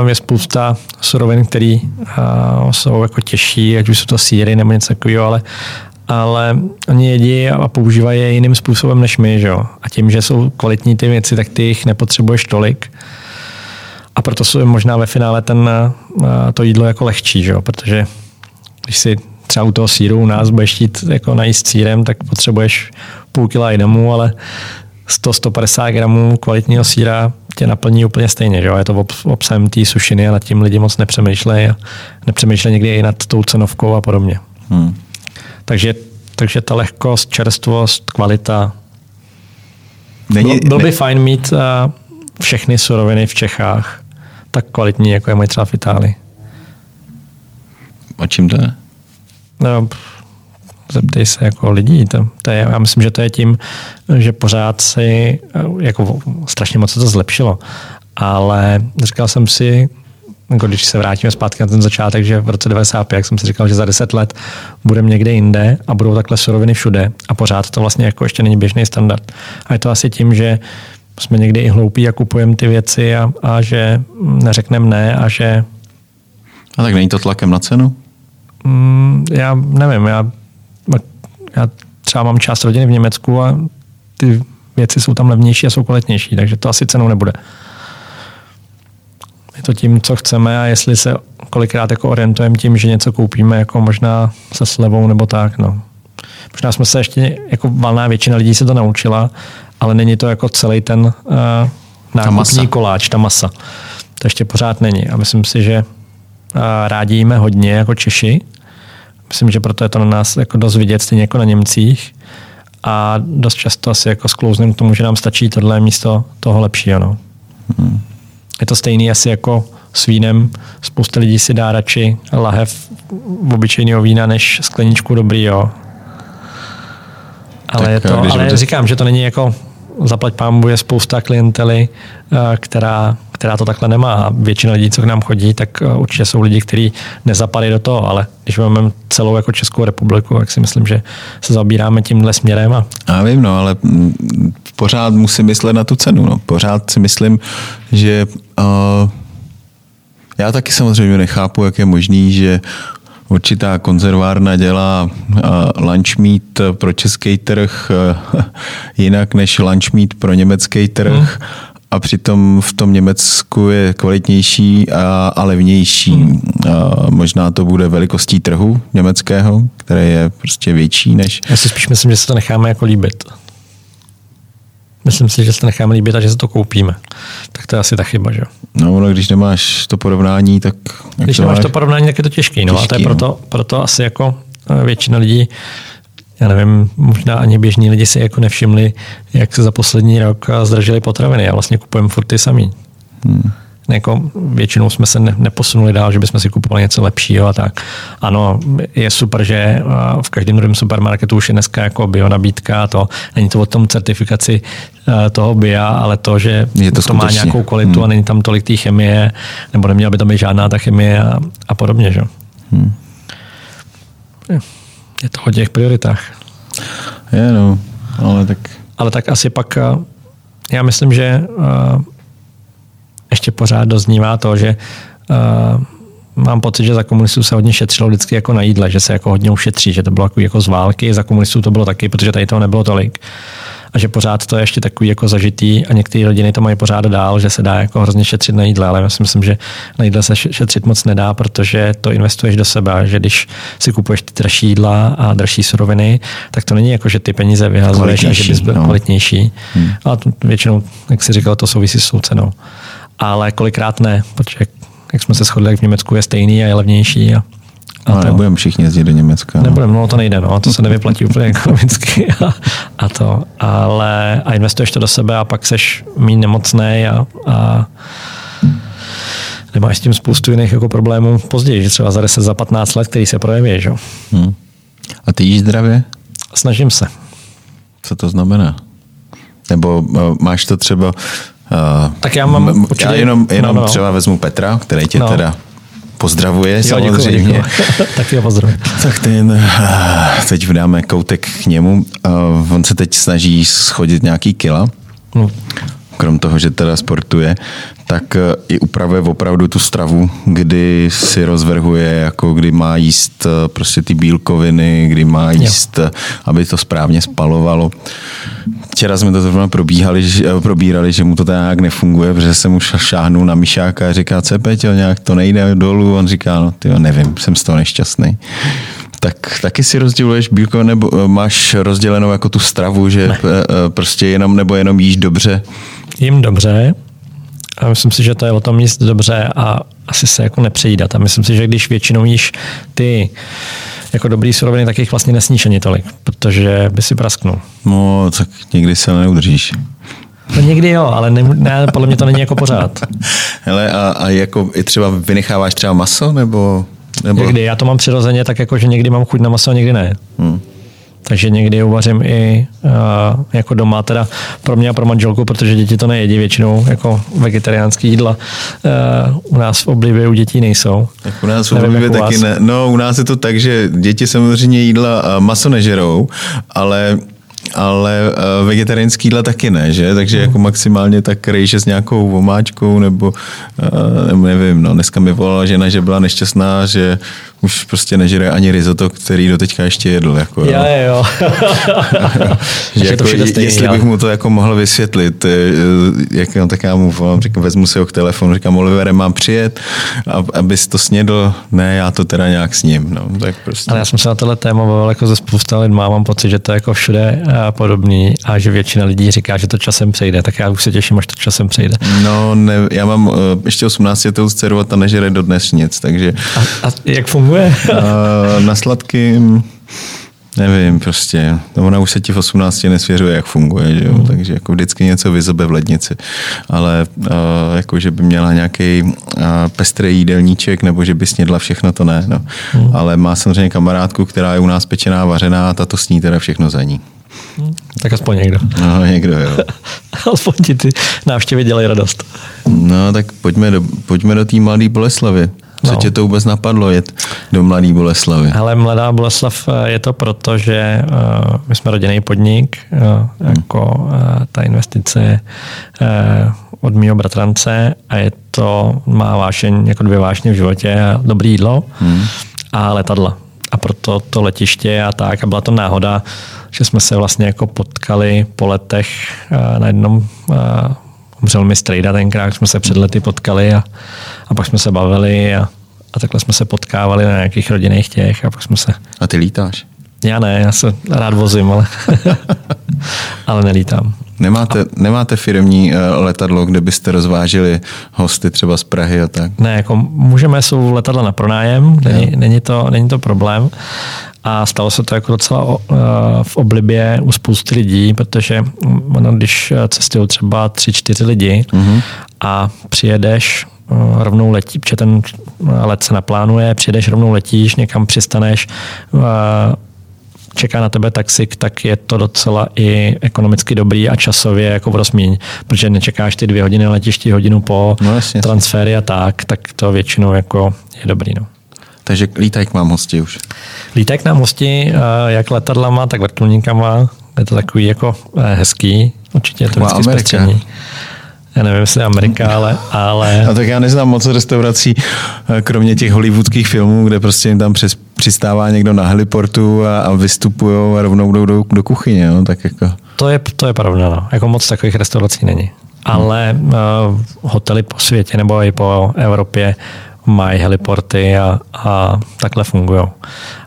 Speaker 2: uh, je spousta surovin, které uh, jsou jako těžší, ať už jsou to síry nebo něco takového, ale ale oni jedí a používají je jiným způsobem než my. Že? A tím, že jsou kvalitní ty věci, tak ty jich nepotřebuješ tolik. A proto jsou možná ve finále ten, to jídlo jako lehčí, že? protože když si třeba u toho síru u nás budeš chtít jako najíst sírem, tak potřebuješ půl kila domů, ale 100-150 gramů kvalitního síra tě naplní úplně stejně. Že jo? Je to obsahem té sušiny a nad tím lidi moc nepřemýšlejí a nepřemýšlejí někdy i nad tou cenovkou a podobně. Hmm. Takže, takže ta lehkost, čerstvost, kvalita. Není, byl, byl by ne... fajn mít uh, všechny suroviny v Čechách tak kvalitní, jako je mají třeba v Itálii.
Speaker 1: A čím to je?
Speaker 2: No, zeptej se jako lidí. To, to je, já myslím, že to je tím, že pořád si, jako strašně moc se to zlepšilo. Ale říkal jsem si, jako když se vrátíme zpátky na ten začátek, že v roce 95, jak jsem si říkal, že za 10 let budeme někde jinde a budou takhle suroviny všude a pořád to vlastně jako ještě není běžný standard. A je to asi tím, že jsme někdy i hloupí a kupujeme ty věci a, a že neřekneme ne a že...
Speaker 1: A tak není to tlakem na cenu?
Speaker 2: Mm, já nevím, já, já třeba mám část rodiny v Německu a ty věci jsou tam levnější a jsou kvalitnější, takže to asi cenou nebude. Je to tím, co chceme a jestli se kolikrát jako orientujeme tím, že něco koupíme jako možná se slevou nebo tak, no. Možná jsme se ještě, jako valná většina lidí se to naučila, ale není to jako celý ten uh, nákupní ta koláč, ta masa. To ještě pořád není. A myslím si, že uh, rádi jíme hodně jako Češi. Myslím, že proto je to na nás jako dost vidět, stejně jako na Němcích. A dost často asi jako sklouzneme k tomu, že nám stačí tohle místo toho lepšího. No. Hmm. Je to stejný asi jako s vínem. Spousta lidí si dá radši lahev obyčejného vína než skleničku dobrýho. Ale, tak, je to, ale říkám, že to není jako zaplať pámu je spousta klientely, eh, která, která to takhle nemá. Většina lidí, co k nám chodí, tak eh, určitě jsou lidi, kteří nezapadají do toho, ale když máme celou jako Českou republiku, tak si myslím, že se zabíráme tímhle směrem. A...
Speaker 1: Já vím, no, ale mm, pořád musím myslet na tu cenu. No. Pořád si myslím, že uh, já taky samozřejmě nechápu, jak je možný, že určitá konzervárna dělá lunch meat pro český trh jinak než lunch meat pro německý trh. Hmm. A přitom v tom Německu je kvalitnější a, a levnější. Hmm. A možná to bude velikostí trhu německého, které je prostě větší než...
Speaker 2: Já si spíš myslím, že se to necháme jako líbit. Myslím si, že se necháme líbit a že se to koupíme. Tak to je asi ta chyba, že
Speaker 1: No, no když nemáš to porovnání, tak...
Speaker 2: Když to nemáš to porovnání, tak je to těžký. No, těžký, a to je proto, no. proto asi jako eh, většina lidí já nevím, možná ani běžní lidi si jako nevšimli, jak se za poslední rok zdražily potraviny a vlastně kupujeme furt ty samý. Hmm jako většinou jsme se ne, neposunuli dál, že bychom si kupovali něco lepšího a tak. Ano, je super, že v každém druhém supermarketu už je dneska jako bio nabídka, to není to o tom certifikaci toho BIA, ale to, že je to, to má nějakou kvalitu hmm. a není tam tolik té chemie, nebo neměla by tam být žádná ta chemie a, a podobně. Že? Hmm. Je to o těch prioritách.
Speaker 1: Je, no, ale tak...
Speaker 2: Ale tak asi pak, já myslím, že ještě pořád doznívá to, že uh, mám pocit, že za komunistů se hodně šetřilo vždycky jako na jídle, že se jako hodně ušetří, že to bylo jako, jako z války, za komunistů to bylo taky, protože tady toho nebylo tolik. A že pořád to je ještě takový jako zažitý a některé rodiny to mají pořád dál, že se dá jako hrozně šetřit na jídle, ale já si myslím, že na jídle se šetřit moc nedá, protože to investuješ do sebe, že když si kupuješ ty dražší jídla a dražší suroviny, tak to není jako, že ty peníze vyhazuješ a že bys byl no. kvalitnější. Hmm. A většinou, jak si říkal, to souvisí s cenou ale kolikrát ne, protože jak jsme se shodli, jak v Německu je stejný a je levnější. A,
Speaker 1: a no, nebudeme všichni jezdit do Německa.
Speaker 2: No. Nebudeme, no to nejde, no, to se nevyplatí úplně ekonomicky a, a to, ale a investuješ to do sebe a pak seš méně nemocný a, a nemáš s tím spoustu jiných jako problémů později, že třeba za 10, za 15 let, který se projeví. Že? Hmm.
Speaker 1: A ty jíš zdravě?
Speaker 2: Snažím se.
Speaker 1: Co to znamená? Nebo uh, máš to třeba
Speaker 2: Uh, tak já mám
Speaker 1: určitě... Já jenom, jenom no, no. třeba vezmu Petra, který tě no. teda pozdravuje jo, samozřejmě. Děkuji,
Speaker 2: děkuji. Taky ho pozdravuje.
Speaker 1: Tak ten, uh, teď vydáme koutek k němu. Uh, on se teď snaží schodit nějaký kila. No krom toho, že teda sportuje, tak eh, i upravuje opravdu tu stravu, kdy si rozvrhuje, jako kdy má jíst eh, prostě ty bílkoviny, kdy má jíst, jo. Eh, aby to správně spalovalo. Včera jsme to zrovna probíhali, probírali, že mu to nějak nefunguje, protože jsem už šáhnul na myšáka a říká, co Peťo, nějak to nejde dolů. On říká, no ty nevím, jsem z toho nešťastný. Tak taky si rozděluješ bílko, nebo máš rozdělenou jako tu stravu, že ne. prostě jenom nebo jenom jíš dobře?
Speaker 2: Jim dobře a myslím si, že to je o tom jíst dobře a asi se jako nepřejídat. A myslím si, že když většinou jíš ty jako dobrý suroviny, tak jich vlastně nesníš ani tolik, protože by si prasknul.
Speaker 1: No, tak někdy se neudržíš.
Speaker 2: No někdy jo, ale ne, ne, podle mě to není jako pořád.
Speaker 1: Hele, a, a jako i třeba vynecháváš třeba maso, nebo... nebo...
Speaker 2: Někdy, já to mám přirozeně tak jako, že někdy mám chuť na maso a někdy ne. Hmm. Takže někdy uvařím i uh, jako doma, teda pro mě a pro manželku, protože děti to nejedí většinou jako vegetariánský jídla. Uh, u nás v oblibě u dětí nejsou.
Speaker 1: Tak u nás v oblibě taky ne. No, u nás je to tak, že děti samozřejmě jídla maso nežerou, ale ale uh, vegetariánský jídla taky ne, že? Takže jako maximálně tak rejže s nějakou omáčkou nebo, uh, nebo nevím, no dneska mi volala žena, že byla nešťastná, že už prostě nežere ani risotto, který do teďka ještě jedl. Jako,
Speaker 2: jo, jo.
Speaker 1: že jako, to stejný, jestli bych mu to jako mohl vysvětlit, eh, jak, no, tak já mu volám, říkám, vezmu si ho k telefonu, říkám, Olivere, mám přijet, abys to snědl, ne, já to teda nějak sním. No, tak prostě.
Speaker 2: Ale já jsem se na tohle téma bavil jako ze spousta lidma, mám pocit, že to je jako všude podobný a že většina lidí říká, že to časem přejde, tak já už se těším, až to časem přejde.
Speaker 1: No, ne, já mám eh, ještě 18 letou dceru a ta nežere do dnes nic, takže...
Speaker 2: A, a jak funguje? funguje?
Speaker 1: na sladkým Nevím, prostě. No ona už se ti v 18 nesvěřuje, jak funguje, že jo? Mm. takže jako vždycky něco vyzobe v lednici. Ale uh, jako, že by měla nějaký uh, pestrý jídelníček, nebo že by snědla všechno, to ne. No. Mm. Ale má samozřejmě kamarádku, která je u nás pečená, vařená a ta to sní teda všechno za ní.
Speaker 2: Tak aspoň někdo.
Speaker 1: No, někdo, jo.
Speaker 2: aspoň ti ty návštěvy dělají radost.
Speaker 1: No, tak pojďme do, pojďme do té mladé Boleslavy. Co no. tě to vůbec napadlo jet do Mladé Boleslavy?
Speaker 2: Ale Mladá Boleslav eh, je to proto, že uh, my jsme rodinný podnik, uh, jako uh, ta investice je uh, od mého bratrance a je to, má vášeň, jako dvě vášně v životě, dobrý jídlo hmm. a letadla. A proto to letiště a tak. A byla to náhoda, že jsme se vlastně jako potkali po letech uh, na jednom uh, umřel mi strejda tenkrát, jsme se před lety potkali a, a pak jsme se bavili a, a takhle jsme se potkávali na nějakých rodinných těch a pak jsme se...
Speaker 1: A ty lítáš?
Speaker 2: Já ne, já se rád vozím, ale, ale nelítám.
Speaker 1: Nemáte, nemáte firmní eh, letadlo, kde byste rozvážili hosty třeba z Prahy a tak?
Speaker 2: Ne, jako můžeme, jsou letadla na pronájem, není, není, to, není to problém. A stalo se to jako docela eh, v oblibě u spousty lidí, protože ono, když cestují třeba tři, čtyři lidi mm-hmm. a přijedeš eh, rovnou letí, protože ten let se naplánuje, přijedeš rovnou letíš, někam přistaneš, čeká na tebe taxik, tak je to docela i ekonomicky dobrý a časově jako rozmíň, protože nečekáš ty dvě hodiny letišti, hodinu po no, jasně, transfery a tak, tak to většinou jako je dobrý. No.
Speaker 1: Takže lítají k vám hosti už.
Speaker 2: Lítají k nám hosti, eh, jak letadlama, tak vrtulníkama. Je to takový jako eh, hezký. Určitě je to vždycky zpestření. Já nevím, jestli Amerika, ale, ale...
Speaker 1: A tak já neznám moc restaurací, eh, kromě těch hollywoodských filmů, kde prostě jim tam přes, přistává někdo na heliportu a, a vystupují a rovnou jdou do, do kuchyně. No, tak jako...
Speaker 2: to, je, to je pravda. No. Jako moc takových restaurací není. Ale uh, hotely po světě nebo i po Evropě mají heliporty a, a takhle fungují.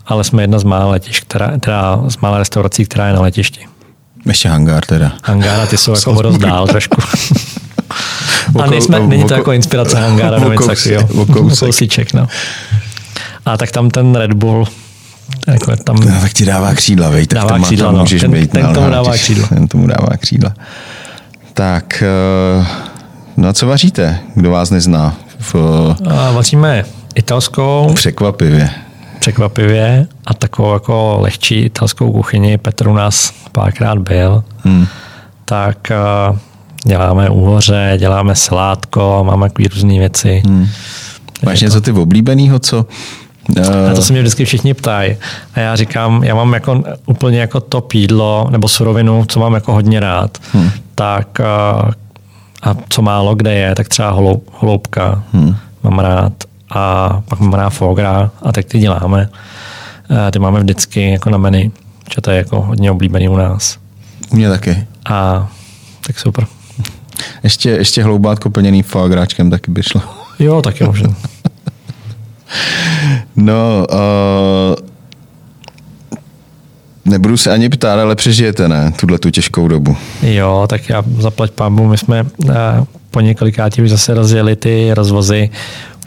Speaker 2: Ale jsme jedna z mála letišť, která, teda z mála restaurací, která je na letišti.
Speaker 1: Ještě hangár teda.
Speaker 2: Hangár a ty jsou jako dost dál trošku. a nejsme, není to jako inspirace hangára nebo něco takového. Kousíček, no. A tak tam ten Red Bull
Speaker 1: jako tam, no, tak ti dává křídla, vej, tak dává tam, křídla, tam no. můžeš
Speaker 2: ten,
Speaker 1: být.
Speaker 2: Ten no, tomu dává křídla.
Speaker 1: Ten tomu dává křídla. Tak, eh, no a co vaříte, kdo vás nezná?
Speaker 2: V... A vaříme italskou.
Speaker 1: Překvapivě.
Speaker 2: Překvapivě a takovou jako lehčí italskou kuchyni. Petr u nás párkrát byl. Hmm. Tak uh, děláme úhoře, děláme salátko, máme takové různé věci. Hmm.
Speaker 1: Máš něco ty oblíbenýho, co?
Speaker 2: Uh... A to se mě vždycky všichni ptají. A já říkám, já mám jako úplně jako top jídlo nebo surovinu, co mám jako hodně rád. Hmm. Tak uh, a co málo kde je, tak třeba holoubka hmm. mám rád a pak mám rád fogra a tak ty děláme. Uh, ty máme vždycky jako na menu, že to je jako hodně oblíbený u nás.
Speaker 1: U mě taky.
Speaker 2: A tak super.
Speaker 1: Ještě, ještě hloubátko plněný foagráčkem taky by šlo.
Speaker 2: Jo, taky možná.
Speaker 1: no, uh, nebudu se ani ptát, ale přežijete, ne, tuhle tu těžkou dobu.
Speaker 2: Jo, tak já zaplať pámu, my jsme uh, po několikátí už zase rozjeli ty rozvozy,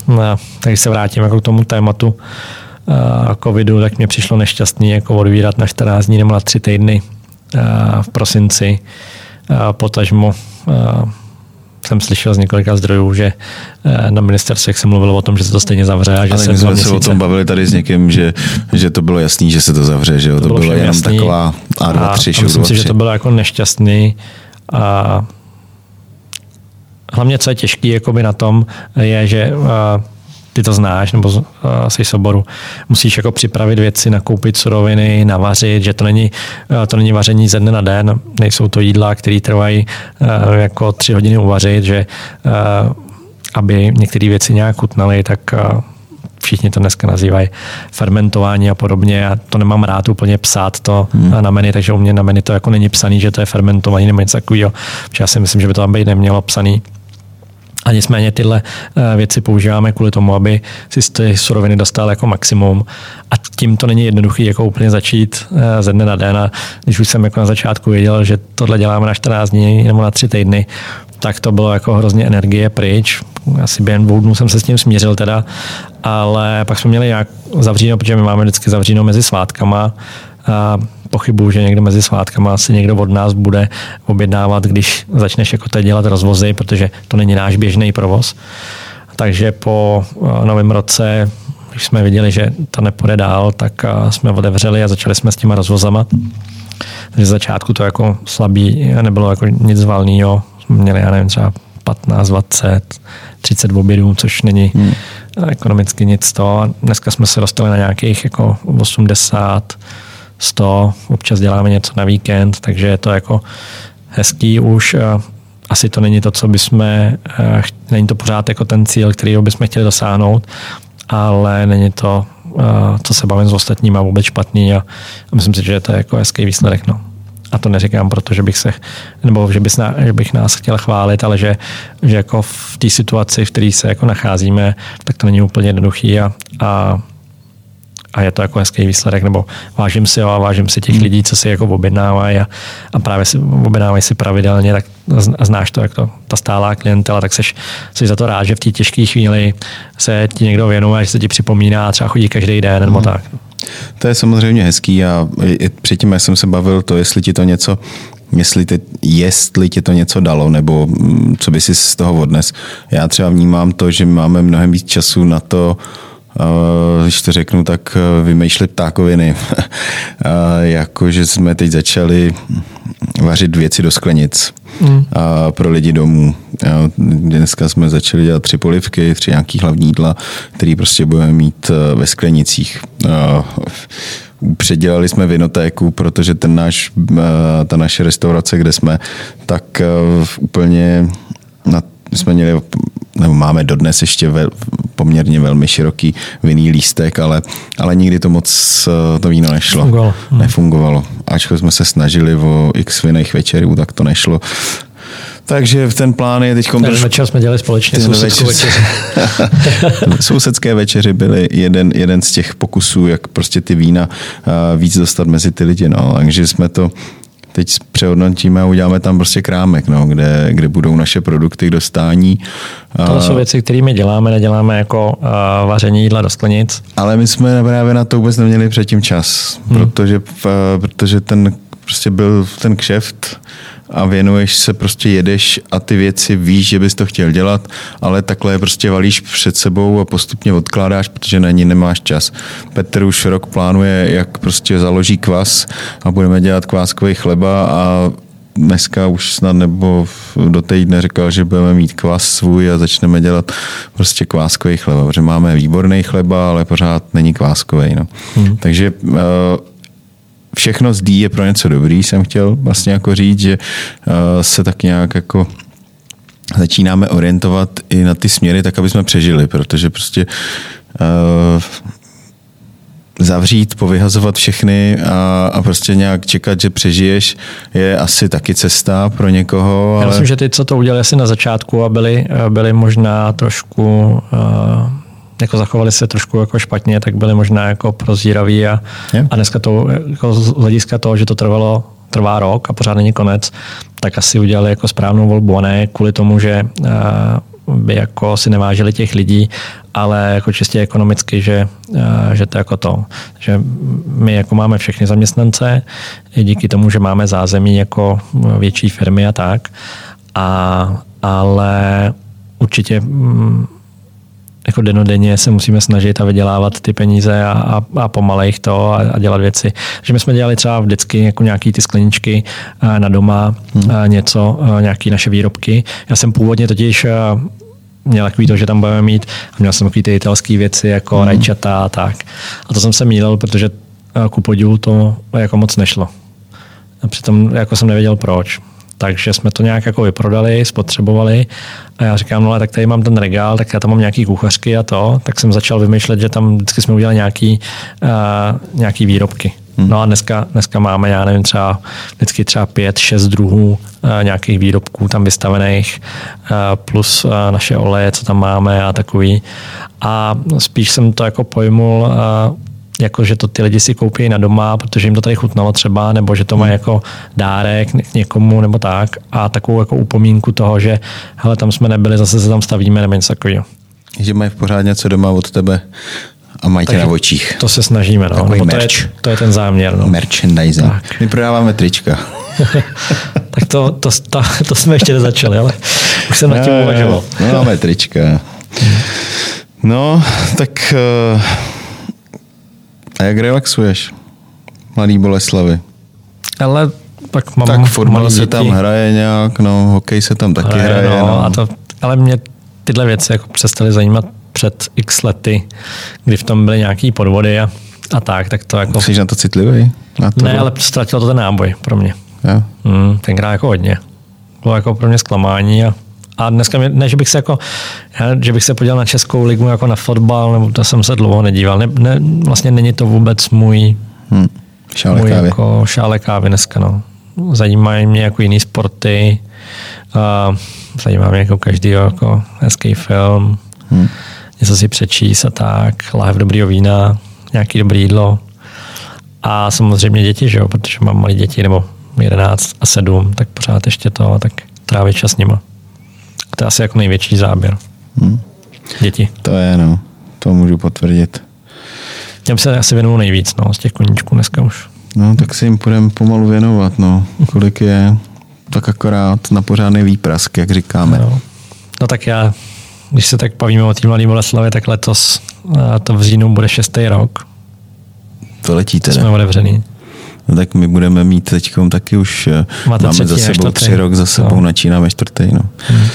Speaker 2: uh, takže se vrátím jako k tomu tématu uh, covidu, tak mě přišlo nešťastný jako odvírat na 14 dní nebo na 3 týdny uh, v prosinci, uh, potažmo jsem slyšel z několika zdrojů, že eh, na ministerstvech se mluvilo o tom, že se to stejně zavře a že
Speaker 1: Ale
Speaker 2: se
Speaker 1: my jsme se
Speaker 2: měsíce...
Speaker 1: o tom bavili tady s někým, že, že to bylo jasný, že se to zavře, že jo? To, to bylo, bylo jenom jasný. taková A2, a, 3,
Speaker 2: a myslím si, že to bylo jako nešťastný a hlavně, co je těžký jakoby na tom, je, že ty to znáš, nebo uh, jsi z oboru, musíš jako připravit věci, nakoupit suroviny, navařit, že to není, uh, to není vaření ze dne na den, nejsou to jídla, které trvají uh, jako tři hodiny uvařit, že uh, aby některé věci nějak chutnaly, tak uh, všichni to dneska nazývají fermentování a podobně. Já to nemám rád úplně psát to hmm. na menu, takže u mě na menu to jako není psaný, že to je fermentování nebo něco takového. Já si myslím, že by to tam být nemělo psaný. A nicméně tyhle eh, věci používáme kvůli tomu, aby si z ty suroviny dostal jako maximum. A tím to není jednoduchý jako úplně začít eh, ze dne na den. A když už jsem jako na začátku věděl, že tohle děláme na 14 dní nebo na 3 týdny, tak to bylo jako hrozně energie pryč. Asi během dvou dnů jsem se s tím smířil teda, ale pak jsme měli nějak zavříno, protože my máme vždycky zavříno mezi svátkama, a pochybuju, že někdo mezi svátkama asi někdo od nás bude objednávat, když začneš jako teď dělat rozvozy, protože to není náš běžný provoz. Takže po eh, novém roce, když jsme viděli, že to nepůjde dál, tak eh, jsme otevřeli a začali jsme s těma rozvozama. Takže z začátku to jako slabý, nebylo jako nic valného. Měli, já nevím, třeba 15, 20, 30 obědů, což není hmm. ekonomicky nic to. Dneska jsme se dostali na nějakých jako 80, 100, občas děláme něco na víkend, takže je to jako hezký už. Asi to není to, co bychom, eh, není to pořád jako ten cíl, který bychom chtěli dosáhnout, ale není to, eh, co se bavím s ostatníma, vůbec špatný a myslím si, že to je jako hezký výsledek. No. A to neříkám, protože bych se, nebo že, bys, že bych nás chtěl chválit, ale že, že jako v té situaci, v které se jako nacházíme, tak to není úplně jednoduchý a, a a je to jako hezký výsledek, nebo vážím si ho a vážím si těch hmm. lidí, co si jako objednávají a, a právě si objednávají si pravidelně, tak znáš to, jak to, ta stálá klientela, tak seš, jsi za to rád, že v té těžké chvíli se ti někdo věnuje, že se ti připomíná, třeba chodí každý den nebo hmm. tak.
Speaker 1: To je samozřejmě hezký a předtím, jak jsem se bavil, to jestli ti to něco jestli, ty, jestli ti to něco dalo, nebo mm, co by si z toho odnes. Já třeba vnímám to, že máme mnohem víc času na to, když to řeknu, tak eh, vymýšlet ptákoviny. jako, že jsme teď začali vařit věci do sklenic mm. a pro lidi domů. Dneska jsme začali dělat tři polivky, tři nějaký hlavní jídla, které prostě budeme mít eh, ve sklenicích. Předělali jsme vinotéku, protože ten náš, eh, ta naše restaurace, kde jsme, tak úplně na, jsme měli nebo máme dodnes ještě ve, poměrně velmi široký vinný lístek, ale, ale nikdy to moc eh, to víno nešlo.
Speaker 2: Fungovalo.
Speaker 1: Hmm. Nefungovalo. Ačkoliv jsme se snažili o x vinných večerů, tak to nešlo. Takže ten plán je teď...
Speaker 2: Ten trošku... večer jsme dělali společně sousedskou večeři.
Speaker 1: Sousedské večeři byly jeden, jeden z těch pokusů, jak prostě ty vína uh, víc dostat mezi ty lidi. No. Takže jsme to teď přehodnotíme a uděláme tam prostě krámek, no, kde, kde budou naše produkty k dostání.
Speaker 2: To jsou věci, které my děláme, neděláme jako uh, vaření jídla do sklenic.
Speaker 1: Ale my jsme právě na to vůbec neměli předtím čas, hmm. protože, uh, protože ten prostě byl ten kšeft a věnuješ se, prostě jedeš a ty věci víš, že bys to chtěl dělat, ale takhle je prostě valíš před sebou a postupně odkládáš, protože na ní nemáš čas. Petr už rok plánuje, jak prostě založí kvas a budeme dělat kváskový chleba a dneska už snad nebo do týdne říkal, že budeme mít kvas svůj a začneme dělat prostě kváskový chleba, protože máme výborný chleba, ale pořád není kváskový. No. Hmm. Takže uh, všechno z D je pro něco dobrý, jsem chtěl vlastně jako říct, že uh, se tak nějak jako začínáme orientovat i na ty směry, tak aby jsme přežili, protože prostě uh, zavřít, povyhazovat všechny a, a prostě nějak čekat, že přežiješ, je asi taky cesta pro někoho.
Speaker 2: Ale... Já myslím, že ty, co to udělali asi na začátku a byli, byli možná trošku uh, jako zachovali se trošku jako špatně, tak byli možná jako prozíraví a, a dneska to jako z hlediska toho, že to trvalo trvá rok a pořád není konec, tak asi udělali jako správnou volbu a ne kvůli tomu, že uh, by jako si nevážili těch lidí, ale jako čistě ekonomicky, že, uh, že to jako to. Že my jako máme všechny zaměstnance, díky tomu, že máme zázemí jako větší firmy a tak. A ale určitě mm, jako denodenně se musíme snažit a vydělávat ty peníze a, a, a pomalejch to a, a dělat věci. Že my jsme dělali třeba vždycky jako nějaký ty skleničky na doma, hmm. něco, nějaký naše výrobky. Já jsem původně totiž měl takový to, že tam budeme mít, a měl jsem takový ty italské věci jako hmm. rajčata a tak. A to jsem se mýlil, protože ku podivu to jako moc nešlo. A přitom jako jsem nevěděl proč. Takže jsme to nějak jako vyprodali, spotřebovali a já říkám, no ale tak tady mám ten regál, tak já tam mám nějaký kuchařky a to, tak jsem začal vymýšlet, že tam vždycky jsme udělali nějaký, uh, nějaký výrobky. Hmm. No a dneska, dneska máme, já nevím, třeba vždycky třeba pět, šest druhů uh, nějakých výrobků tam vystavených, uh, plus uh, naše oleje, co tam máme a takový. A spíš jsem to jako pojmul uh, jako že to ty lidi si koupí na doma, protože jim to tady chutnalo třeba, nebo že to mají hmm. jako dárek k někomu nebo tak a takovou jako upomínku toho, že hele, tam jsme nebyli, zase se tam stavíme nebo něco takového.
Speaker 1: Že mají pořád něco doma od tebe a mají tě na očích.
Speaker 2: To se snažíme, no. Takový to, je, to je ten záměr. No.
Speaker 1: Merchandising. Tak. My prodáváme trička.
Speaker 2: tak to, to, to, to, jsme ještě nezačali, ale už jsem nad tím uvažoval.
Speaker 1: No, máme trička. No, tak uh, a jak relaxuješ, mladý Boleslavy?
Speaker 2: Ale pak mám
Speaker 1: Tak fotbal se tam hraje nějak, no, hokej se tam taky hraje. hraje no,
Speaker 2: no. A to, ale mě tyhle věci jako přestaly zajímat před x lety, kdy v tom byly nějaký podvody a, a tak, tak to jako...
Speaker 1: Jsi na to citlivý? Na to
Speaker 2: ne, ale ztratilo to ten náboj pro mě.
Speaker 1: Jo.
Speaker 2: Mm, tenkrát jako hodně. Bylo jako pro mě zklamání a a dneska, mě, ne, že bych se jako, že bych se podíval na Českou ligu jako na fotbal, nebo to jsem se dlouho nedíval. Ne, ne, vlastně není to vůbec můj,
Speaker 1: hmm. šále, můj kávy.
Speaker 2: Jako šále kávy dneska. No. Zajímají mě jako jiný sporty, uh, zajímá mě jako každý jako hezký film, hmm. něco si přečíst a tak, láhev dobrýho vína, nějaký dobrý jídlo. A samozřejmě děti, že jo, protože mám malé děti, nebo 11 a 7, tak pořád ještě to, tak trávit čas s nima. To je asi jako největší záběr. Hmm. Děti.
Speaker 1: To je, no. To můžu potvrdit.
Speaker 2: Těm se asi věnuju nejvíc, no, z těch koníčků dneska už.
Speaker 1: No, tak si jim půjdeme pomalu věnovat, no. Kolik je, tak akorát na pořádný výprask, jak říkáme.
Speaker 2: No. no tak já, když se tak bavíme o té mladé Boleslavě, tak letos to v říjnu bude šestý rok.
Speaker 1: To letí teda.
Speaker 2: Jsme otevřený.
Speaker 1: No tak my budeme mít teď taky už, eh, Máte máme za sebou tři rok za sebou, no. načínáme čtvrtý. No. Hmm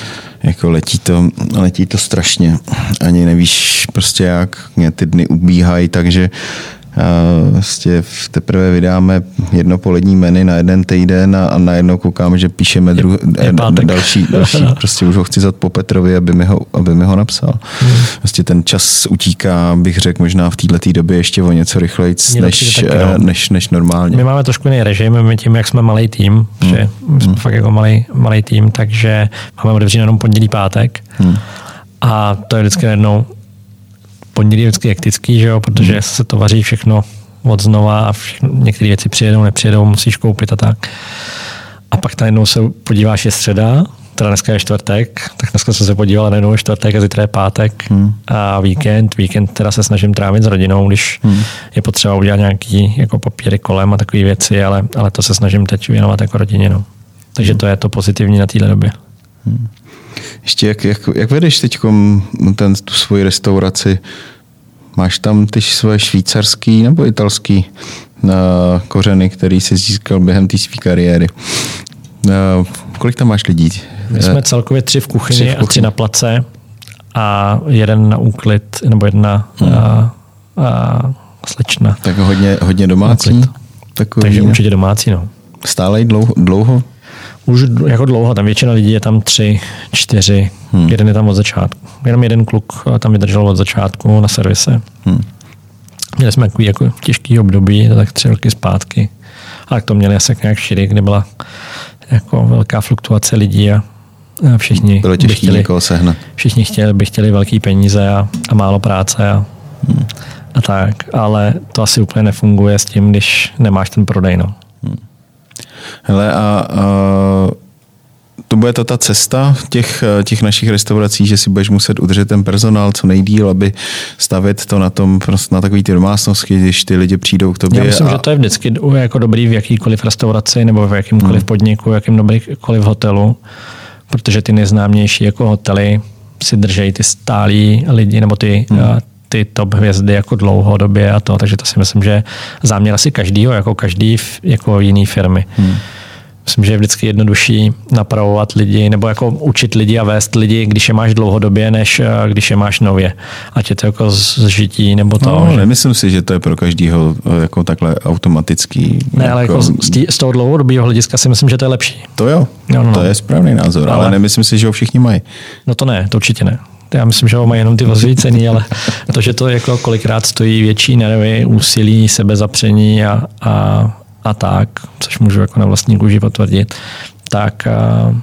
Speaker 1: jako letí to, letí to strašně. Ani nevíš prostě jak, mě ty dny ubíhají, takže vlastně teprve vydáme jedno polední menu na jeden týden a, a najednou koukám, že píšeme dru, je, je další, další prostě už ho chci zat po Petrovi, aby mi ho, aby mi ho napsal. Hmm. Vlastně ten čas utíká, bych řekl, možná v této době ještě o něco rychleji, než, taky, no. než, než, normálně.
Speaker 2: My máme trošku jiný režim, my tím, jak jsme malý tým, hmm. že jsme hmm. fakt jako malý, malý tým, takže máme otevřený jenom pondělí, pátek. Hmm. A to je vždycky jednou pondělí je vždycky hektický, že jo, protože hmm. se to vaří všechno od znova a některé věci přijedou, nepřijedou, musíš koupit a tak. A pak najednou se podíváš, je středa, teda dneska je čtvrtek, tak dneska jsem se podíval, najednou je čtvrtek a zítra je pátek hmm. a víkend. Víkend teda se snažím trávit s rodinou, když hmm. je potřeba udělat nějaký jako papíry kolem a takové věci, ale, ale to se snažím teď věnovat jako rodině. No. Takže hmm. to je to pozitivní na téhle době. Hmm.
Speaker 1: Ještě jak, jak, jak vedeš teď ten, tu svoji restauraci? Máš tam ty svoje švýcarský nebo italský eh, kořeny, který jsi získal během té své kariéry. Eh, kolik tam máš lidí?
Speaker 2: My jsme celkově tři v kuchyni, tři v kuchyni. a tři na place a jeden na úklid, nebo jedna hmm. a, a slečna.
Speaker 1: Tak hodně, hodně domácí?
Speaker 2: Takový, Takže určitě domácí, no.
Speaker 1: Stále dlouho, dlouho?
Speaker 2: Už jako dlouho, tam většina lidí je tam tři, čtyři, hmm. jeden je tam od začátku. Jenom jeden kluk tam vydržel od začátku na servise. Hmm. Měli jsme takový jako těžký období, tak tři roky zpátky. Ale to měli asi nějak šíry, kde byla jako velká fluktuace lidí a všichni
Speaker 1: Bylo těžké chtěli, někoho sehnat.
Speaker 2: Všichni chtěli, by chtěli velké peníze a, a málo práce a, hmm. a tak, ale to asi úplně nefunguje s tím, když nemáš ten prodej. No.
Speaker 1: Hele, a, a to bude to ta cesta těch, těch našich restaurací, že si budeš muset udržet ten personál co nejdíl, aby stavět to na tom, prostě na takový ty domácnosti, když ty lidi přijdou k tobě.
Speaker 2: Já myslím, a... že to je vždycky jako dobrý v jakýkoliv restauraci nebo v jakýmkoliv hmm. podniku, v jakýmkoliv hotelu. protože ty nejznámější jako hotely si držejí ty stálí lidi nebo ty, hmm. Ty top hvězdy jako dlouhodobě a to, takže to si myslím, že záměr asi každýho, jako každý jako jiný firmy. Hmm. Myslím, že je vždycky jednodušší napravovat lidi nebo jako učit lidi a vést lidi, když je máš dlouhodobě, než eh, když je máš nově. Ať je to jako zžití nebo to.
Speaker 1: No, že... nemyslím si, že to je pro každýho eh, jako takhle automatický.
Speaker 2: Ne, jako... ale jako z, tí, z toho dlouhodobého hlediska si myslím, že to je lepší.
Speaker 1: To jo, no, no, to no. je správný názor, ale... ale nemyslím si, že ho všichni mají.
Speaker 2: No to ne, to určitě ne. Já myslím, že ho mají jenom ty vozový ceny, ale to, že to jako kolikrát stojí větší nervy, úsilí, sebezapření a, a a tak, což můžu jako na vlastní kůži potvrdit, tak uh,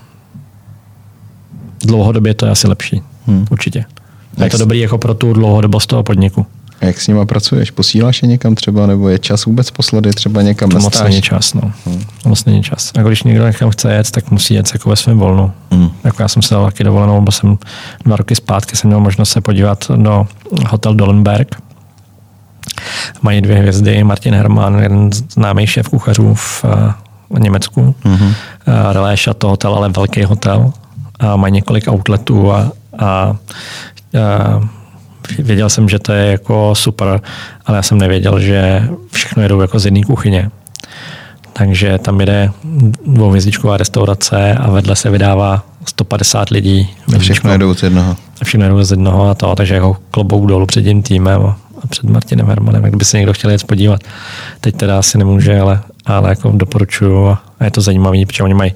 Speaker 2: dlouhodobě to je asi lepší. Hmm. Určitě. A je to dobrý jako pro tu dlouhodobost toho podniku.
Speaker 1: A jak s nima pracuješ? Posíláš je někam třeba, nebo je čas vůbec poslat je třeba někam
Speaker 2: to moc není čas, no. Hmm. To moc není čas. Jako když někdo někam chce jet, tak musí jet jako ve svém volnu. Hmm. Jako já jsem se dal taky dovolenou, bo jsem dva roky zpátky jsem měl možnost se podívat do hotel Dolenberg, Mají dvě hvězdy, Martin Hermann, jeden známý šéf kuchařů v, eh, Německu. Mm-hmm. Relé to hotel, ale velký hotel. A mají několik outletů a, a, a věděl jsem, že to je jako super, ale já jsem nevěděl, že všechno jedou jako z jedné kuchyně. Takže tam jede dvouhvězdičková restaurace a vedle se vydává 150 lidí.
Speaker 1: A všechno jedou z jednoho.
Speaker 2: A všechno jedou z jednoho a to, takže jako klobouk dolů před tím týmem a před Martinem Hermanem, kdyby se někdo chtěl jet podívat. Teď teda asi nemůže, ale, ale jako doporučuju a je to zajímavé, protože oni mají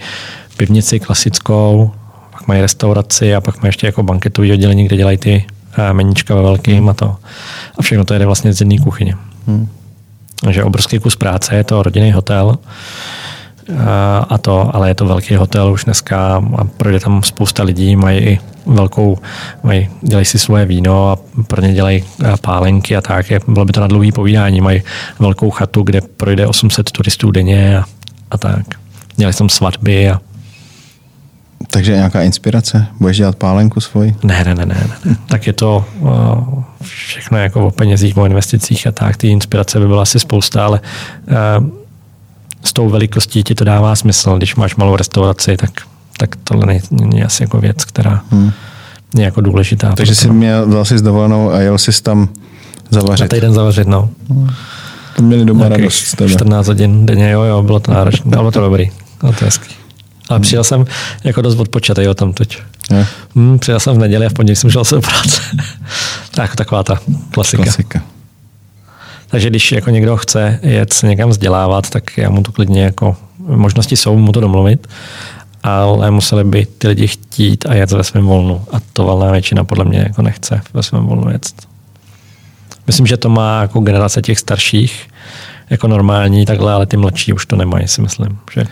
Speaker 2: pivnici klasickou, pak mají restauraci a pak mají ještě jako banketový oddělení, kde dělají ty meníčka ve velkým a to. A všechno to jde vlastně z jedné kuchyně. Hmm. Takže obrovský kus práce, je to rodinný hotel a to, ale je to velký hotel už dneska a projde tam spousta lidí, mají i velkou, mají, dělají si svoje víno a pro ně dělají pálenky a tak. Je, bylo by to na dlouhý povídání. Mají velkou chatu, kde projde 800 turistů denně a, a tak. Dělají tam svatby a
Speaker 1: takže nějaká inspirace? Budeš dělat pálenku svoji?
Speaker 2: Ne, ne, ne, ne. ne. tak je to uh, všechno jako o penězích, o investicích a tak. Ty inspirace by byla asi spousta, ale uh, s tou velikostí ti to dává smysl. Když máš malou restauraci, tak, tak tohle není, asi jako věc, která hmm. je jako důležitá.
Speaker 1: Takže jsi měl, dal jsi s dovolenou a jel jsi tam zavařit. Na
Speaker 2: týden zavařit, no. Hmm.
Speaker 1: To měli doma radost z tebe.
Speaker 2: 14 hodin denně, jo, jo, bylo to náročné, bylo to dobrý, bylo to hezký. Ale hmm. přijel jsem jako dost odpočatý o tam teď. Hmm, přijel jsem v neděli a v pondělí jsem šel se do práce. tak, taková ta klasika. klasika. Takže když jako někdo chce jet se někam vzdělávat, tak já mu to klidně jako možnosti jsou mu to domluvit, ale museli by ty lidi chtít a jet ve svém volnu. A to valná většina podle mě jako nechce ve svém volnu jet. Myslím, že to má jako generace těch starších jako normální takhle, ale ty mladší už to nemají, si myslím. Že...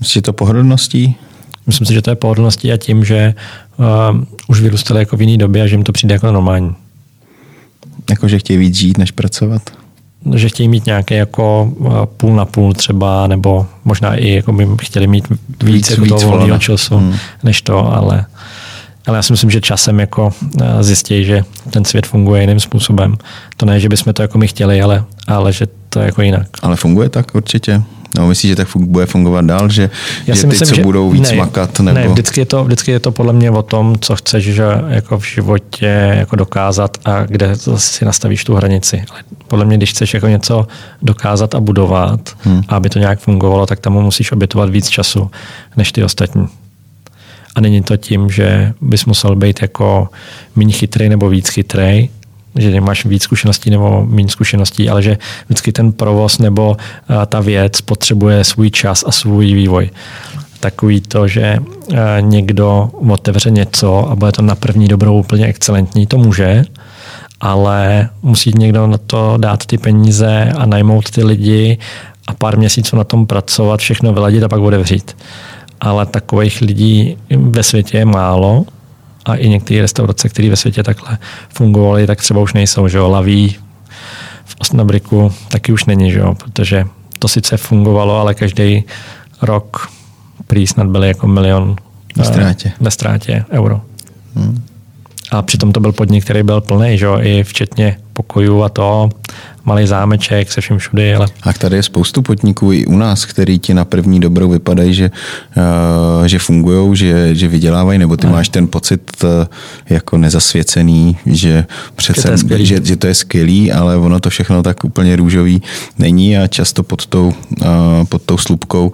Speaker 1: Myslíš to pohodlností?
Speaker 2: Myslím si, že to je pohodlností a tím, že uh, už vyrůstali jako v jiné době a že jim to přijde jako normální.
Speaker 1: Jako, že chtějí víc žít, než pracovat?
Speaker 2: že chtějí mít nějaké jako eh, půl na půl třeba, nebo možná i jako by chtěli mít víc, víc jako toho volného času, hmm. než to, ale, ale já si myslím, že časem jako eh, zjistí, že ten svět funguje jiným způsobem. To ne, že bychom to jako my chtěli, ale, ale že to je jako jinak.
Speaker 1: Ale funguje tak určitě? No, myslíš, že tak bude fungovat dál, že, Já že si myslím, ty, co že budou víc ne, makat? Nebo...
Speaker 2: Ne, vždycky je, to, vždycky je to podle mě o tom, co chceš že jako v životě jako dokázat a kde si nastavíš tu hranici. Ale podle mě, když chceš jako něco dokázat a budovat, hmm. a aby to nějak fungovalo, tak tam musíš obětovat víc času než ty ostatní. A není to tím, že bys musel být jako méně chytrý nebo víc chytrý, že máš víc zkušeností nebo méně zkušeností, ale že vždycky ten provoz nebo ta věc potřebuje svůj čas a svůj vývoj. Takový to, že někdo otevře něco a bude to na první dobrou úplně excelentní, to může, ale musí někdo na to dát ty peníze a najmout ty lidi a pár měsíců na tom pracovat, všechno vyladit a pak otevřít. Ale takových lidí ve světě je málo a i některé restaurace, které ve světě takhle fungovaly, tak třeba už nejsou, že jo, laví v Osnabriku taky už není, že jo, protože to sice fungovalo, ale každý rok prý snad byly jako milion
Speaker 1: ve ztrátě,
Speaker 2: ve ztrátě euro. Hmm. A přitom to byl podnik, který byl plný, že? i včetně pokojů a to, malý zámeček se vším všudy. Ale...
Speaker 1: A tady je spoustu podniků i u nás, který ti na první dobrou vypadají, že, uh, že fungují, že, že vydělávají, nebo ty ne. máš ten pocit uh, jako nezasvěcený, že přece, že to, že, že to je skvělý, ale ono to všechno tak úplně růžový není a často pod tou, uh, pod tou slupkou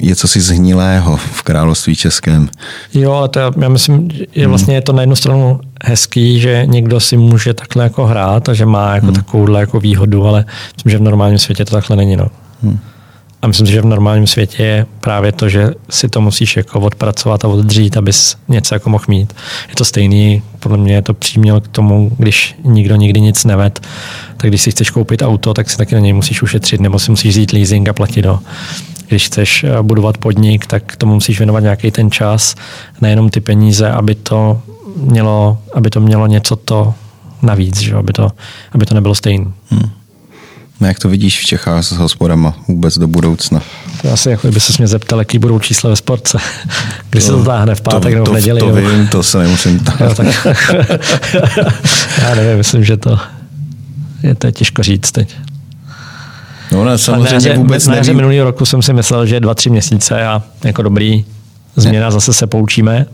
Speaker 1: je co si zhnilého v království českém.
Speaker 2: Jo, ale to já, já myslím, že vlastně je to na jednu stranu hezký, že někdo si může takhle jako hrát a že má jako hmm. takovouhle jako výhodu, ale myslím, že v normálním světě to takhle není. No. Hmm. A myslím si, že v normálním světě je právě to, že si to musíš jako odpracovat a oddřít, abys něco jako mohl mít. Je to stejný, podle mě je to příměl k tomu, když nikdo nikdy nic neved, tak když si chceš koupit auto, tak si taky na něj musíš ušetřit, nebo si musíš vzít leasing a platit ho když chceš eh, budovat podnik, tak tomu musíš věnovat nějaký ten čas, nejenom ty peníze, aby to mělo, aby to mělo něco to navíc, že? Aby, to, aby to nebylo stejné. Hmm.
Speaker 1: No jak to vidíš v Čechách s hospodama vůbec do budoucna?
Speaker 2: To asi jako by se mě zeptal, jaký budou čísla ve sportce. Kdy to, se to táhne v pátek to, nebo v neděli?
Speaker 1: To, to vím, to se nemusím
Speaker 2: jo, tak, Já nevím, myslím, že to je to je těžko říct teď.
Speaker 1: No ne, samozřejmě
Speaker 2: na
Speaker 1: vůbec
Speaker 2: na jaře minulý roku jsem si myslel, že dva, tři měsíce a jako dobrý změna, ne. zase se poučíme,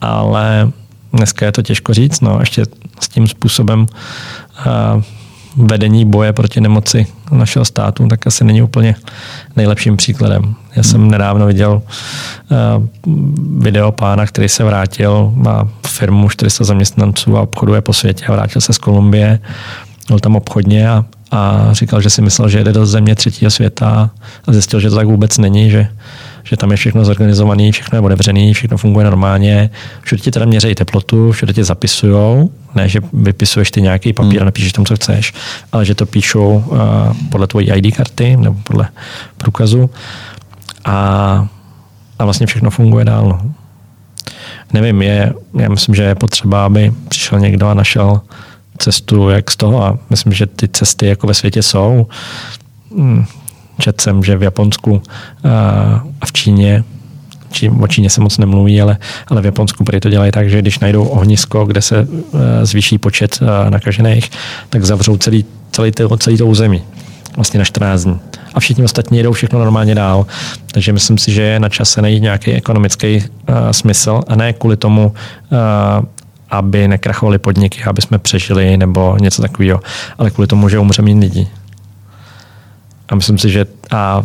Speaker 2: ale dneska je to těžko říct, no, ještě s tím způsobem uh, vedení boje proti nemoci našeho státu, tak asi není úplně nejlepším příkladem. Já jsem hmm. nedávno viděl uh, video pána, který se vrátil, má firmu 400 zaměstnanců a obchoduje po světě a vrátil se z Kolumbie. Byl tam obchodně a a říkal, že si myslel, že jede do země třetího světa a zjistil, že to tak vůbec není, že, že tam je všechno zorganizované, všechno je otevřené, všechno funguje normálně. Všude ti teda měřejí teplotu, všude tě zapisujou, ne, že vypisuješ ty nějaký papír hmm. a napíšeš tam, co chceš, ale že to píšou uh, podle tvojí ID karty nebo podle průkazu a, a vlastně všechno funguje dál. No. Nevím, je, já myslím, že je potřeba, aby přišel někdo a našel cestu, jak z toho a myslím, že ty cesty jako ve světě jsou. Hmm, četl jsem, že v Japonsku a v Číně či, o Číně se moc nemluví, ale, ale v Japonsku prý to dělají tak, že když najdou ohnisko, kde se uh, zvýší počet uh, nakažených, tak zavřou celý, celý, to, celý to území vlastně na 14 dní. A všichni ostatní jedou všechno normálně dál. Takže myslím si, že je na čase najít nějaký ekonomický uh, smysl a ne kvůli tomu uh, aby nekrachovaly podniky, aby jsme přežili nebo něco takového, ale kvůli tomu, že umře méně lidí. A myslím si, že a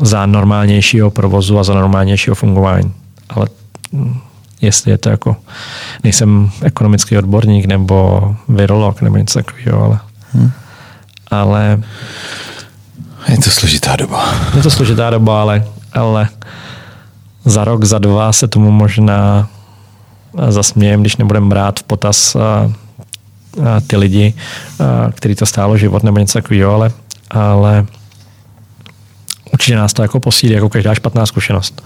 Speaker 2: za normálnějšího provozu a za normálnějšího fungování. Ale jestli je to jako, nejsem ekonomický odborník nebo virolog nebo něco takového, ale, hmm. ale
Speaker 1: je to složitá doba.
Speaker 2: Je to složitá doba, ale, ale za rok, za dva se tomu možná zasmějem, když nebudeme brát v potaz ty lidi, který to stálo život nebo něco takového, ale, ale určitě nás to jako posílí, jako každá špatná zkušenost.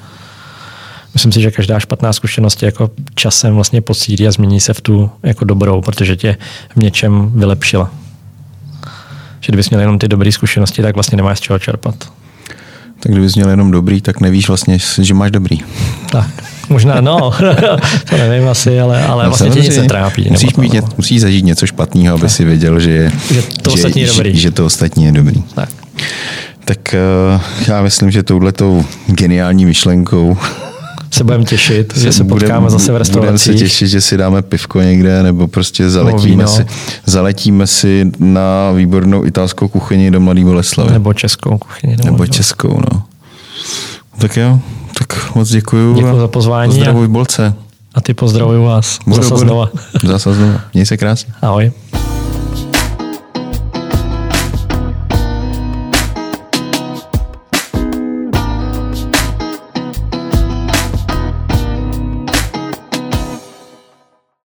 Speaker 2: Myslím si, že každá špatná zkušenost je jako časem vlastně posílí a změní se v tu jako dobrou, protože tě v něčem vylepšila. Že kdybys měl jenom ty dobré zkušenosti, tak vlastně nemáš z čeho čerpat.
Speaker 1: Tak kdybys měl jenom dobrý, tak nevíš vlastně, že máš dobrý.
Speaker 2: Tak. Možná no, to nevím asi, ale, ale no, vlastně tě nic netrápí.
Speaker 1: Musíš, mít, ně, musíš zažít něco špatného, aby si věděl, že,
Speaker 2: že to že, ostatní je dobrý.
Speaker 1: Že, že to ostatní je dobrý. Tak. Tak uh, já myslím, že touhletou geniální myšlenkou
Speaker 2: se budeme těšit, že se potkáme budem, zase v restauraci. Budeme
Speaker 1: se těšit, že si dáme pivko někde, nebo prostě zaletíme, si, zaletíme si na výbornou italskou kuchyni do Mladý Boleslavy.
Speaker 2: Nebo českou kuchyni.
Speaker 1: Nebo českou, no. Tak jo, tak moc děkuju.
Speaker 2: Děkuji za pozvání.
Speaker 1: Pozdravuj bolce.
Speaker 2: A ty pozdravuju vás.
Speaker 1: Budu, zase budu. znova. Zase znova. Měj se krásně.
Speaker 2: Ahoj.